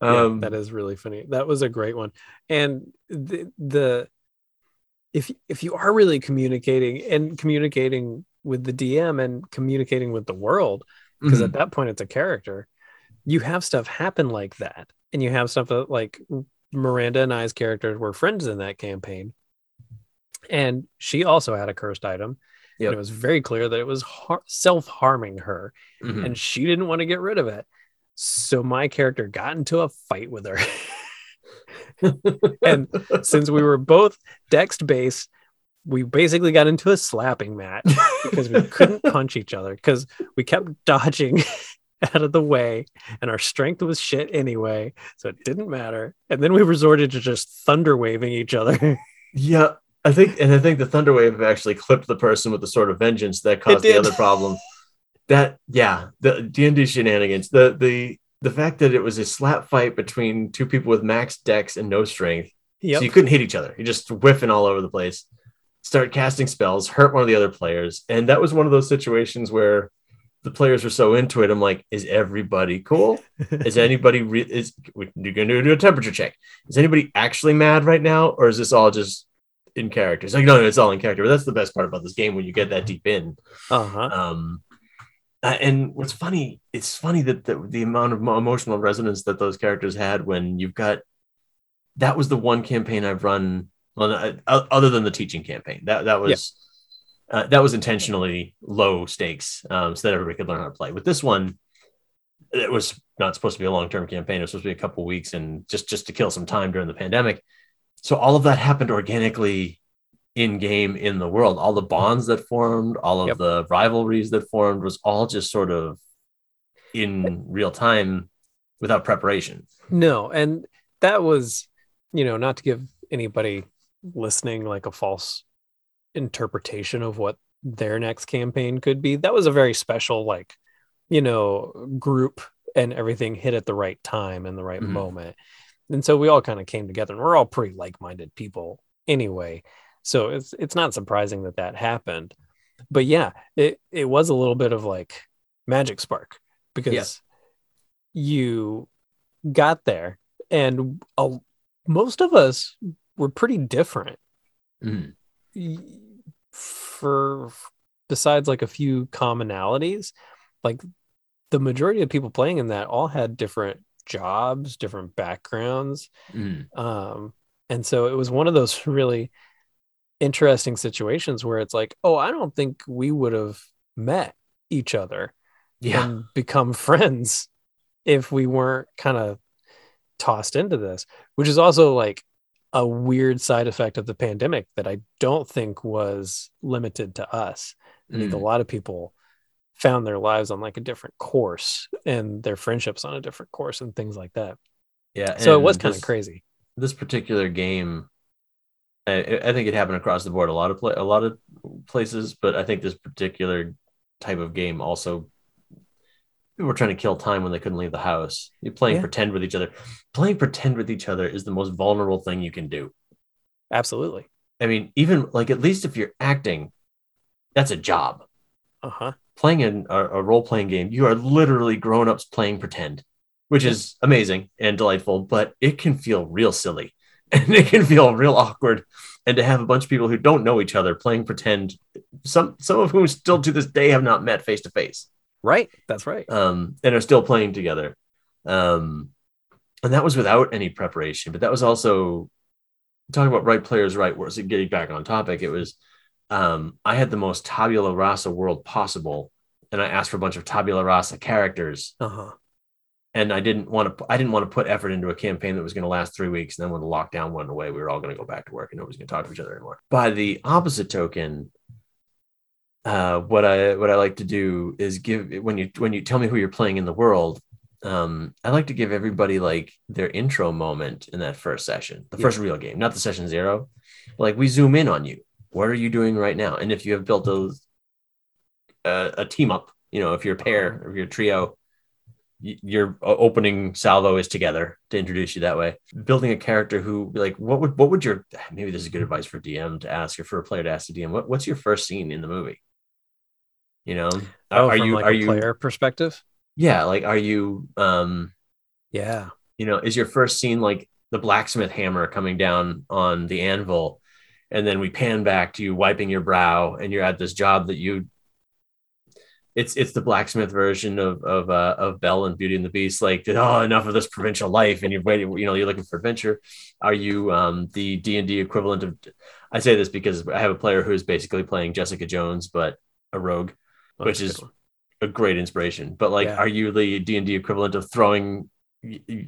Um yeah, that is really funny. That was a great one. And the, the if if you are really communicating and communicating with the DM and communicating with the world, because mhm. at that point it's a character, you have stuff happen like that, and you have stuff that like Miranda and I's characters were friends in that campaign, and she also had a cursed item. Yep. And it was very clear that it was har- self harming her, Mhm. and she didn't want to get rid of it. So my character got into a fight with her. and since we were both dext based, we basically got into a slapping match because we couldn't punch each other because we kept dodging out of the way and our strength was shit anyway. So it didn't matter. And then we resorted to just thunder waving each other. Yeah, I think, and I think the Thunderwave actually clipped the person with the sort of vengeance that caused the other problem. That yeah, the D and D shenanigans. The the the fact that it was a slap fight between two people with max dex and no strength, yep. so you couldn't hit each other. You're just whiffing all over the place. Start casting spells, hurt one of the other players, and that was one of those situations where the players were so into it. I'm like, is everybody cool? Is anybody re- is you're gonna do a temperature check? Is anybody actually mad right now, or is this all just in character? It's like no, no, it's all in character. But that's the best part about this game when you get that deep in. uh-huh. Um, uh, and what's funny, it's funny that the, the amount of emotional resonance that those characters had when you've got that was the one campaign I've run. Well, uh, other than the teaching campaign, that that was uh, that was intentionally low stakes, um, so that everybody could learn how to play. With this one, it was not supposed to be a long term campaign. It was supposed to be a couple weeks, and just just to kill some time during the pandemic. So all of that happened organically in game in the world. All the bonds that formed, all of Yep. the rivalries that formed, was all just sort of in real time without preparation. No, and that was, you know, not to give anybody listening like a false interpretation of what their next campaign could be. That was a very special, like, you know, group and everything hit at the right time and the right Mhm. moment. And so we all kind of came together and we're all pretty like-minded people anyway. So it's it's not surprising that that happened. But yeah, it it was a little bit of like magic spark because you got there and a, most of us were pretty different Mhm. For besides like a few commonalities like the majority of people playing in that all had different jobs different backgrounds Mhm. um and so it was one of those really interesting situations where it's like oh i don't think we would have met each other Yeah. and become friends if we weren't kind of tossed into this, which is also like a weird side effect of the pandemic that I don't think was limited to us. I think a Mm. lot of people found their lives on like a different course and their friendships on a different course and things like that. Yeah. So it was kind of crazy. This particular game, I, I think it happened across the board. A lot of a lot of places, but I think this particular type of game also people were trying to kill time when they couldn't leave the house. You're playing Yeah. pretend with each other. Playing pretend with each other is the most vulnerable thing you can do. Absolutely. I mean, even like at least if you're acting, that's a job. Uh huh. playing an, a, a role playing game, you are literally grown ups playing pretend, which is amazing and delightful, but it can feel real silly and it can feel real awkward. And to have a bunch of people who don't know each other playing pretend, some some of whom still to this day have not met face to face, Right. That's right. um, and are still playing together. Um, and that was without any preparation, but that was also talking about right players, right words. Getting back on topic, it was um, I had the most tabula rasa world possible, and I asked for a bunch of tabula rasa characters, Uh huh. and I didn't want to. I didn't want to put effort into a campaign that was going to last three weeks, and then when the lockdown went away, we were all going to go back to work, and nobody's going to talk to each other anymore. By the opposite token, uh, what I what I like to do is give when you when you tell me who you're playing in the world. Um, I like to give everybody like their intro moment in that first session, the Yeah. first real game, not the session zero. Like we zoom in on you. What are you doing right now? And if you have built a a, a team up, you know, if you're a pair, or you're a trio, y- your opening salvo is together to introduce you that way. Building a character who, like, what would what would your maybe this is good advice for DM to ask or for a player to ask the DM. What, what's your first scene in the movie? You know, Oh, are from you like are a you player perspective? yeah like are you um Yeah. you know is your first scene like the blacksmith hammer coming down on the anvil and then we pan back to you wiping your brow and you're at this job that you it's it's the blacksmith version of of uh, of Belle and Beauty and the Beast. Like, oh, enough of this provincial life, and you're waiting. You know, you're looking for adventure. Are you um, the D and D equivalent of? I say this because I have a player who is basically playing Jessica Jones, but a rogue, Oh, which is a great inspiration. But like, Yeah. are you the D and D equivalent of throwing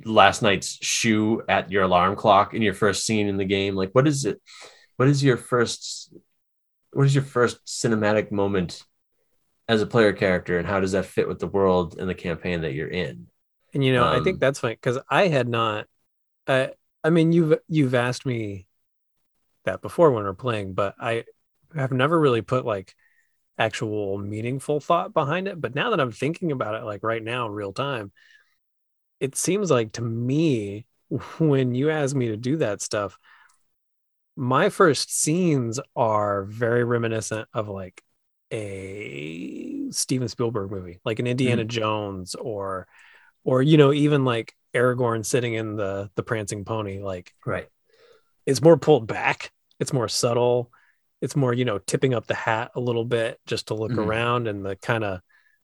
last night's shoe at your alarm clock in your first scene in the game? Like, what is it? What is your first? What is your first cinematic moment as a player character, and how does that fit with the world and the campaign that you're in? And you know, I think Um, that's fine because I had not. I I mean, you've you've asked me that before when we're playing, but I have never really put like actual meaningful thought behind it. But now that I'm thinking about it, like right now, real time, it seems like to me when you ask me to do that stuff, my first scenes are very reminiscent of like a Steven Spielberg movie, like an Indiana mm. Jones or or you know even like Aragorn sitting in the the prancing pony like Right. it's more pulled back it's more subtle it's more you know tipping up the hat a little bit just to look Mhm. around and the kind of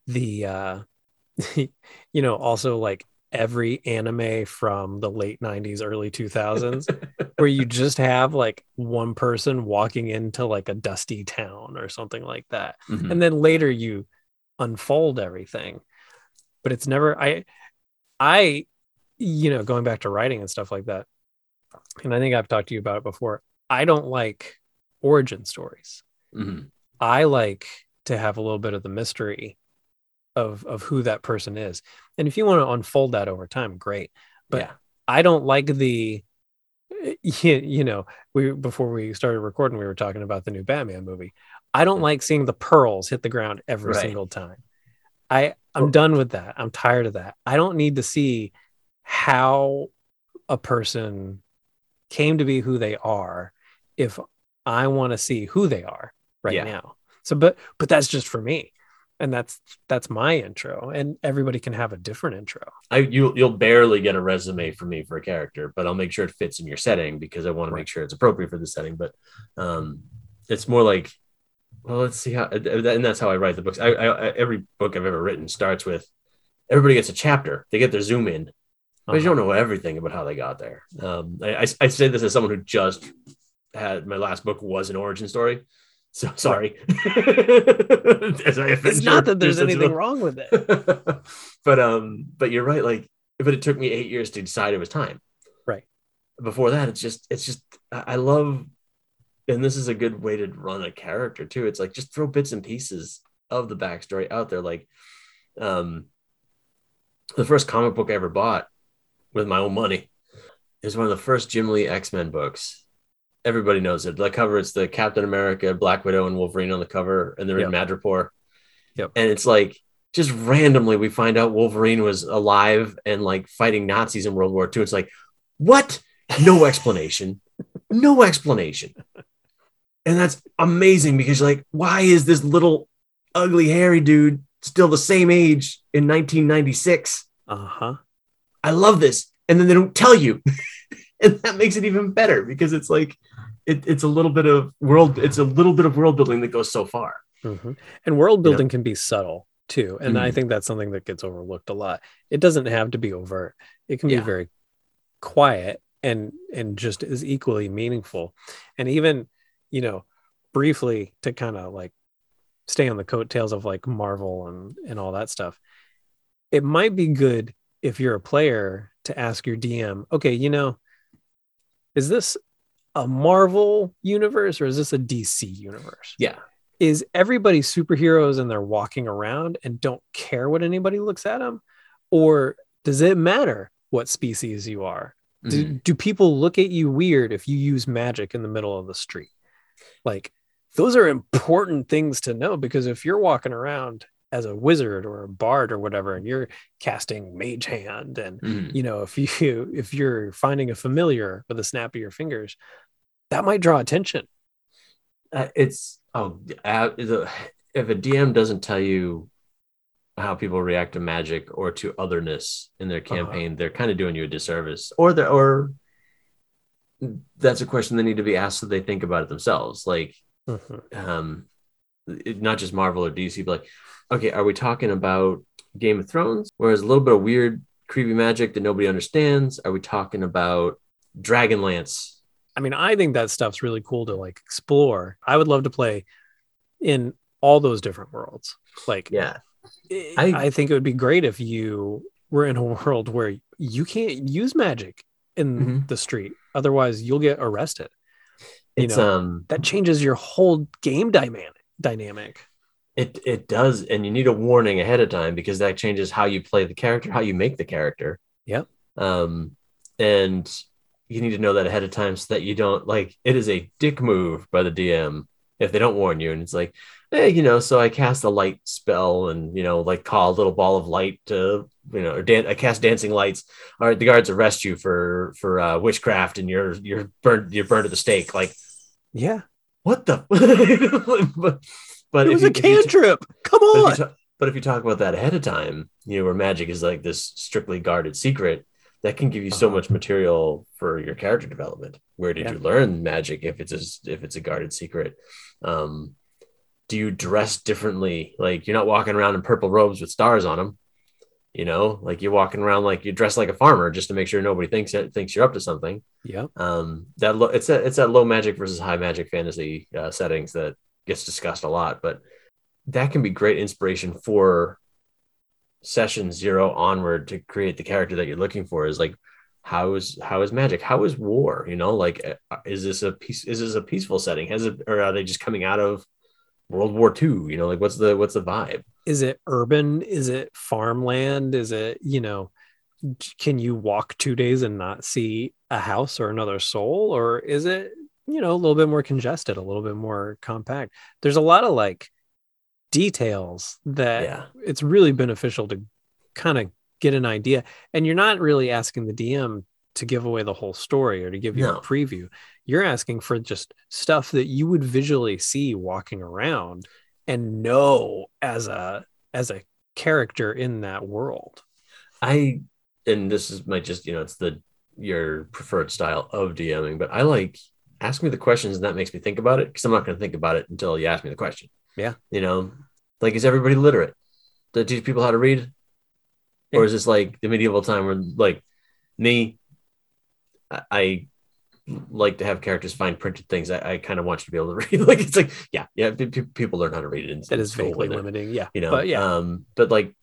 the uh you know also like every anime from the late 90s early 2000s where you just have like one person walking into like a dusty town or something like that Mhm. and then later you unfold everything but it's never i i you know going back to writing and stuff like that and i think i've talked to you about it before i don't like origin stories Mhm. i like to have a little bit of the mystery of of who that person is and if you want to unfold that over time great but yeah. I don't like the you, you know we before we started recording we were talking about the new Batman movie. I don't like seeing the pearls hit the ground every Right. single time. I I'm done with that. I'm tired of that. I don't need to see how a person came to be who they are if I want to see who they are right Yeah. now. So but but that's just for me. And that's that's my intro and everybody can have a different intro. I you you'll barely get a resume from me for a character, but I'll make sure it fits in your setting because I want to Right. make sure it's appropriate for the setting. But um, it's more like, well, let's see how, and that's how I write the books. I, I, I every book I've ever written starts with everybody gets a chapter. They get their zoom in, but you Uh-huh. don't know everything about how they got there. Um, I, I, I say this as someone who just had my last book was an origin story. So sorry. It's not that there's anything wrong with it. but um, but you're right. Like, but it took me eight years to decide it was time. Right. Before that, it's just, it's just, I I love, and this is a good way to run a character too. It's like just throw bits and pieces of the backstory out there. Like, um, the first comic book I ever bought with my own money is one of the first Jim Lee X Men books. Everybody knows it. The cover, it's the Captain America, Black Widow, and Wolverine on the cover, and they're in Madripoor. Yep. And it's like just randomly we find out Wolverine was alive and like fighting Nazis in World War II. It's like, what? No explanation. no explanation. And that's amazing because like, why is this little ugly hairy dude still the same age in 1996 uh-huh i love this and then they don't tell you and that makes it even better because it's like it, it's a little bit of world it's a little bit of world building that goes so far Mhm. and world building can be subtle too and i Mhm. think that's something that gets overlooked a lot it doesn't have to be overt it can Yeah. be very quiet and and just is equally meaningful and even you know briefly to kind of like stay on the coattails of like marvel and and all that stuff it might be good if you're a player to ask your dm okay you know is this a marvel universe or is this a dc universe? Yeah. Is everybody superheroes and they're walking around and don't care what anybody looks at them or does it matter what species you are? Do, Mhm. do people look at you weird if you use magic in the middle of the street? Like those are important things to know because if you're walking around as a wizard or a bard or whatever and you're casting mage hand and Mhm. you know if you if you're finding a familiar with a snap of your fingers that might draw attention Uh, it's oh uh, the, if a dm doesn't tell you how people react to magic or to otherness in their Uh-huh. campaign they're kind of doing you a disservice or they or that's a question they need to be asked so they think about it themselves like Mhm. um it- not just marvel or dc but like okay are we talking about game of thrones where there's a little bit of weird creepy magic that nobody understands are we talking about dragonlance I mean, I think that stuff's really cool to like explore. I would love to play in all those different worlds. Like, yeah I, I- I think it would be great if you were in a world where you can't use magic in Mhm. the street, otherwise you'll get arrested. You it's know, um That changes your whole game dynamic. Dynamic. It it does, and you need a warning ahead of time because that changes how you play the character, how you make the character. Yep. Um, and you need to know that ahead of time so that you don't like it is a dick move by the DM if they don't warn you, and it's like, hey, you know, so I cast a light spell and you know, like call a little ball of light to you know, or dan- I cast dancing lights. All right, the guards arrest you for for uh, witchcraft, and you're you're burned you're burned at the stake. Like Yeah. what the? but it was you- a you t- cantrip. Come but if, on. ta- but if you talk about that ahead of time, you know, where magic is like this strictly guarded secret, that can give you so Uh-huh. much material for your character development. Where did Yeah. you learn magic if it's a, if it's a guarded secret? Um, do you dress differently? Like you're not walking around in purple robes with stars on them. You know, like you're walking around like you dress like a farmer just to make sure nobody thinks thinks you're up to something. Yeah. Um, that lo- it's a, it's that low magic versus high magic fantasy uh, settings that gets discussed a lot, but that can be great inspiration for session zero onward to create the character that you're looking for. Is like how is how is magic? How is war? You know, like uh, is this a peace? Is this a peaceful setting? Has it or are they just coming out of World War II? You know, like what's the what's the vibe? Is it urban? Is it farmland? Is it, you know, can you walk two days and not see a house or another soul? Or is it, you know, a little bit more congested, a little bit more compact? There's a lot of like details that Yeah. it's really beneficial to kind of get an idea. And you're not really asking the DM to give away the whole story or to give you No. a preview. You're asking for just stuff that you would visually see walking around and know as a as a character in that world. I and this is might just you know it's the your preferred style of DMing, but I like ask me the questions and that makes me think about it because I'm not going to think about it until you ask me the question. Yeah. you know, like is everybody literate? Do teach people how to read, or is this like the medieval time where like me? I, I like to have characters find printed things. I, I kind of want you to be able to read. like it's like yeah, yeah. pe- people learn how to read it. That in is vaguely limiting. Yeah. you know But yeah. um but like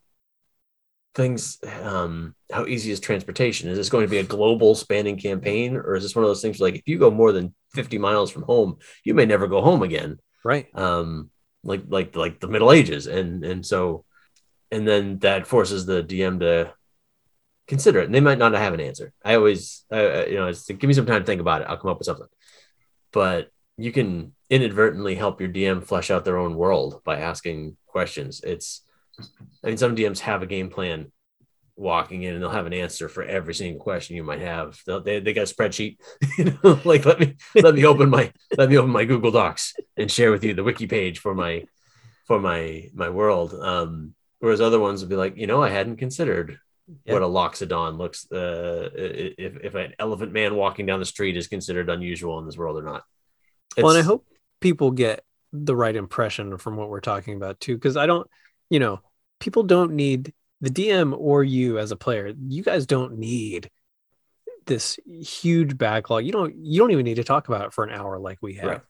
things um how easy is transportation? Is this going to be a global spanning campaign or is this one of those things like if you go more than 50 miles from home you may never go home again. Right. um like like like the middle ages. And and so and then that forces the dm to consider it. And they might not have an answer. I always uh, you know it's give me some time to think about it. I'll come up with something. But you can inadvertently help your dm flesh out their own world by asking questions. It's i mean some dms have a game plan walking in and they'll have an answer for every single question you might have They'll, they, they got a spreadsheet you know like let me let me open my let me open my google docs and share with you the wiki page for my for my my world. Um, whereas other ones would be like, you know, I hadn't considered Yeah. what a loxodon looks. Uh, if if an elephant man walking down the street is considered unusual in this world or not. well, and I hope people get the right impression from what we're talking about too, because I don't, you know, people don't need the DM or you as a player. You guys don't need this huge backlog. You don't. You don't even need to talk about it for an hour like we have. Right.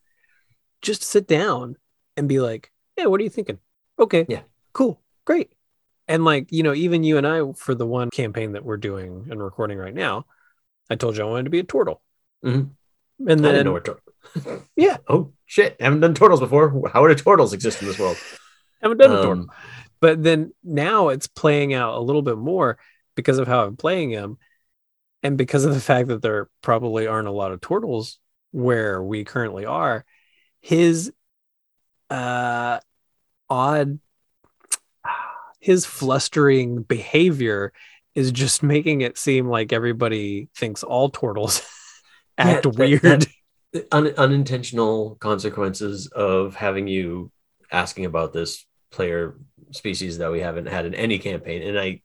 Just sit down and be like, "Yeah, what are you thinking?" Okay. Yeah. Cool. Great. And like you know, even you and I for the one campaign that we're doing and recording right now, I told you I wanted to be a turtle. Mhm. And then didn't know what. Tor- Yeah. Oh shit! I haven't done turtles before. How would turtles exist in this world? I haven't done a turtle. But then now it's playing out a little bit more because of how I'm playing him, and because of the fact that there probably aren't a lot of turtles where we currently are. His uh, odd, his flustering behavior is just making it seem like everybody thinks all turtles act that- weird. that- un- unintentional consequences of having you asking about this player species that we haven't had in any campaign. And I,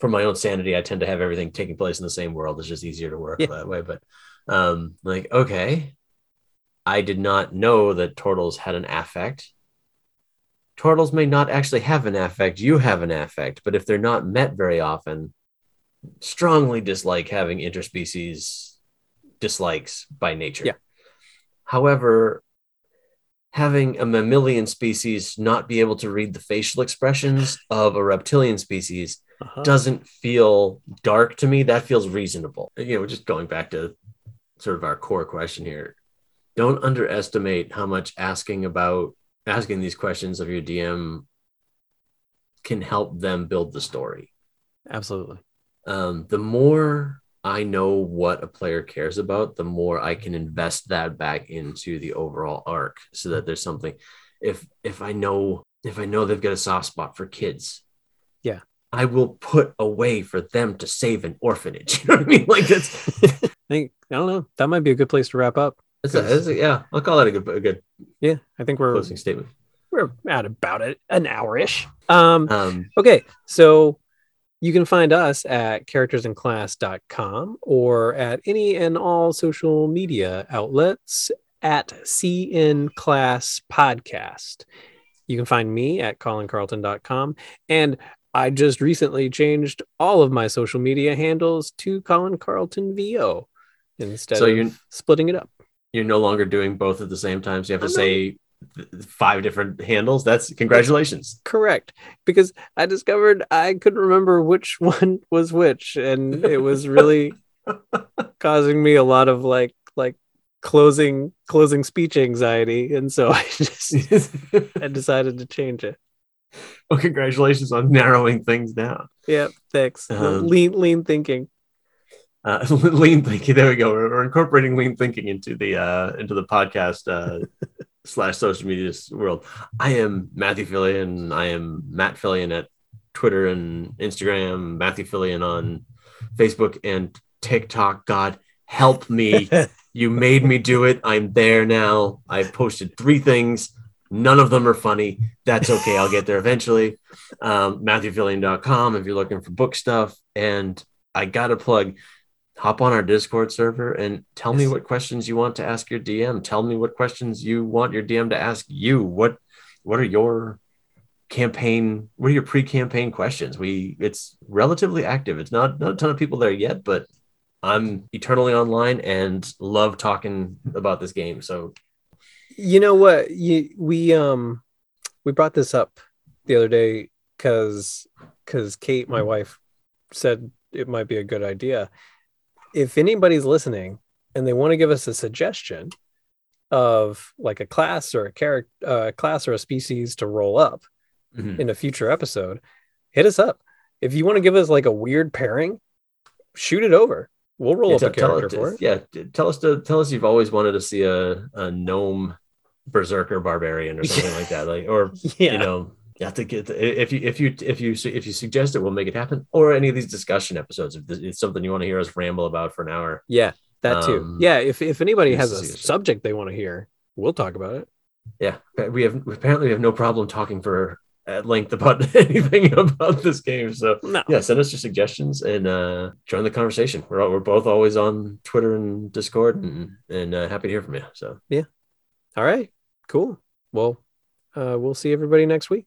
for my own sanity, I tend to have everything taking place in the same world. It's just easier to work Yeah. that way. But um, like, okay, I did not know that turtles had an affect. Turtles may not actually have an affect. You have an affect, but if they're not met very often, strongly dislike having interspecies dislikes by nature. Yeah. However, having a mammalian species not be able to read the facial expressions of a reptilian species Uh-huh. doesn't feel dark to me. That feels reasonable. You know, just going back to sort of our core question here. Don't underestimate how much asking about asking these questions of your DM can help them build the story Absolutely. um, the more I know what a player cares about, the more I can invest that back into the overall arc, so that there's something. If if I know if I know they've got a soft spot for kids, Yeah. I will put a way for them to save an orphanage. You know what I mean? Like that's, I think I don't know. That might be a good place to wrap up. that's, a, that's a- yeah. I'll call that a good a good Yeah, I think we're closing statement. we're at about it an hour ish. Um, Um, okay, so you can find us at charactersandclass.com or at any and all social media outlets at CN Class Podcast. You can find me at colincarlton.com. And I just recently changed all of my social media handles to Colin Carlton VO instead So of you're- splitting it up. you're no longer doing both at the same time, so you have to oh, I'm not- say five different handles. That's congratulations. Correct. Because I discovered I couldn't remember which one was which. And it was really causing me a lot of like like closing closing speech anxiety. And so I just I decided to change it. well, congratulations on narrowing things down. Yeah, thanks. Um, lean lean thinking. Uh, lean thinking. There we go. We're, we're incorporating lean thinking into the uh, into the podcast uh, slash social media world. I am Matthew Phillion. I am Matt Phillion at Twitter and Instagram. Matthew Phillion on Facebook and TikTok. God help me! you made me do it. I'm there now. I posted three things. None of them are funny. That's okay. I'll get there eventually. Um, MatthewPhillion.com if you're looking for book stuff. And I got to plug hop on our Discord server and tell me what questions you want to ask your DM. Tell me what questions you want your DM to ask you. What what are your campaign what are your pre-campaign questions? We it's relatively active. It's not not a ton of people there yet, but I'm eternally online and love talking about this game. So You know what? You we um we brought this up the other day because because Kate, my wife, said it might be a good idea. If anybody's listening and they want to give us a suggestion of like a class or a character, uh, class or a species to roll up mhm. in a future episode, hit us up. If you want to give us like a weird pairing, shoot it over. We'll roll Yeah, up a tell- tell- character for it. yeah, t- tell us to tell us you've always wanted to see a, a gnome berserker barbarian or something like that. Like or Yeah. you know to get if you if you if you if you suggest it we'll make it happen or any of these discussion episodes if it's something you want to hear us ramble about for an hour Yeah, that too. Um, yeah, if if anybody has a subject they want to hear, we'll talk about it. yeah, we have apparently we have no problem talking for at length about anything about this game. So No. yeah, send us your suggestions and uh, join the conversation. We're all, we're both always on Twitter and Discord, and and uh, happy to hear from you. So yeah, All right. Cool. Well, uh, we'll see everybody next week.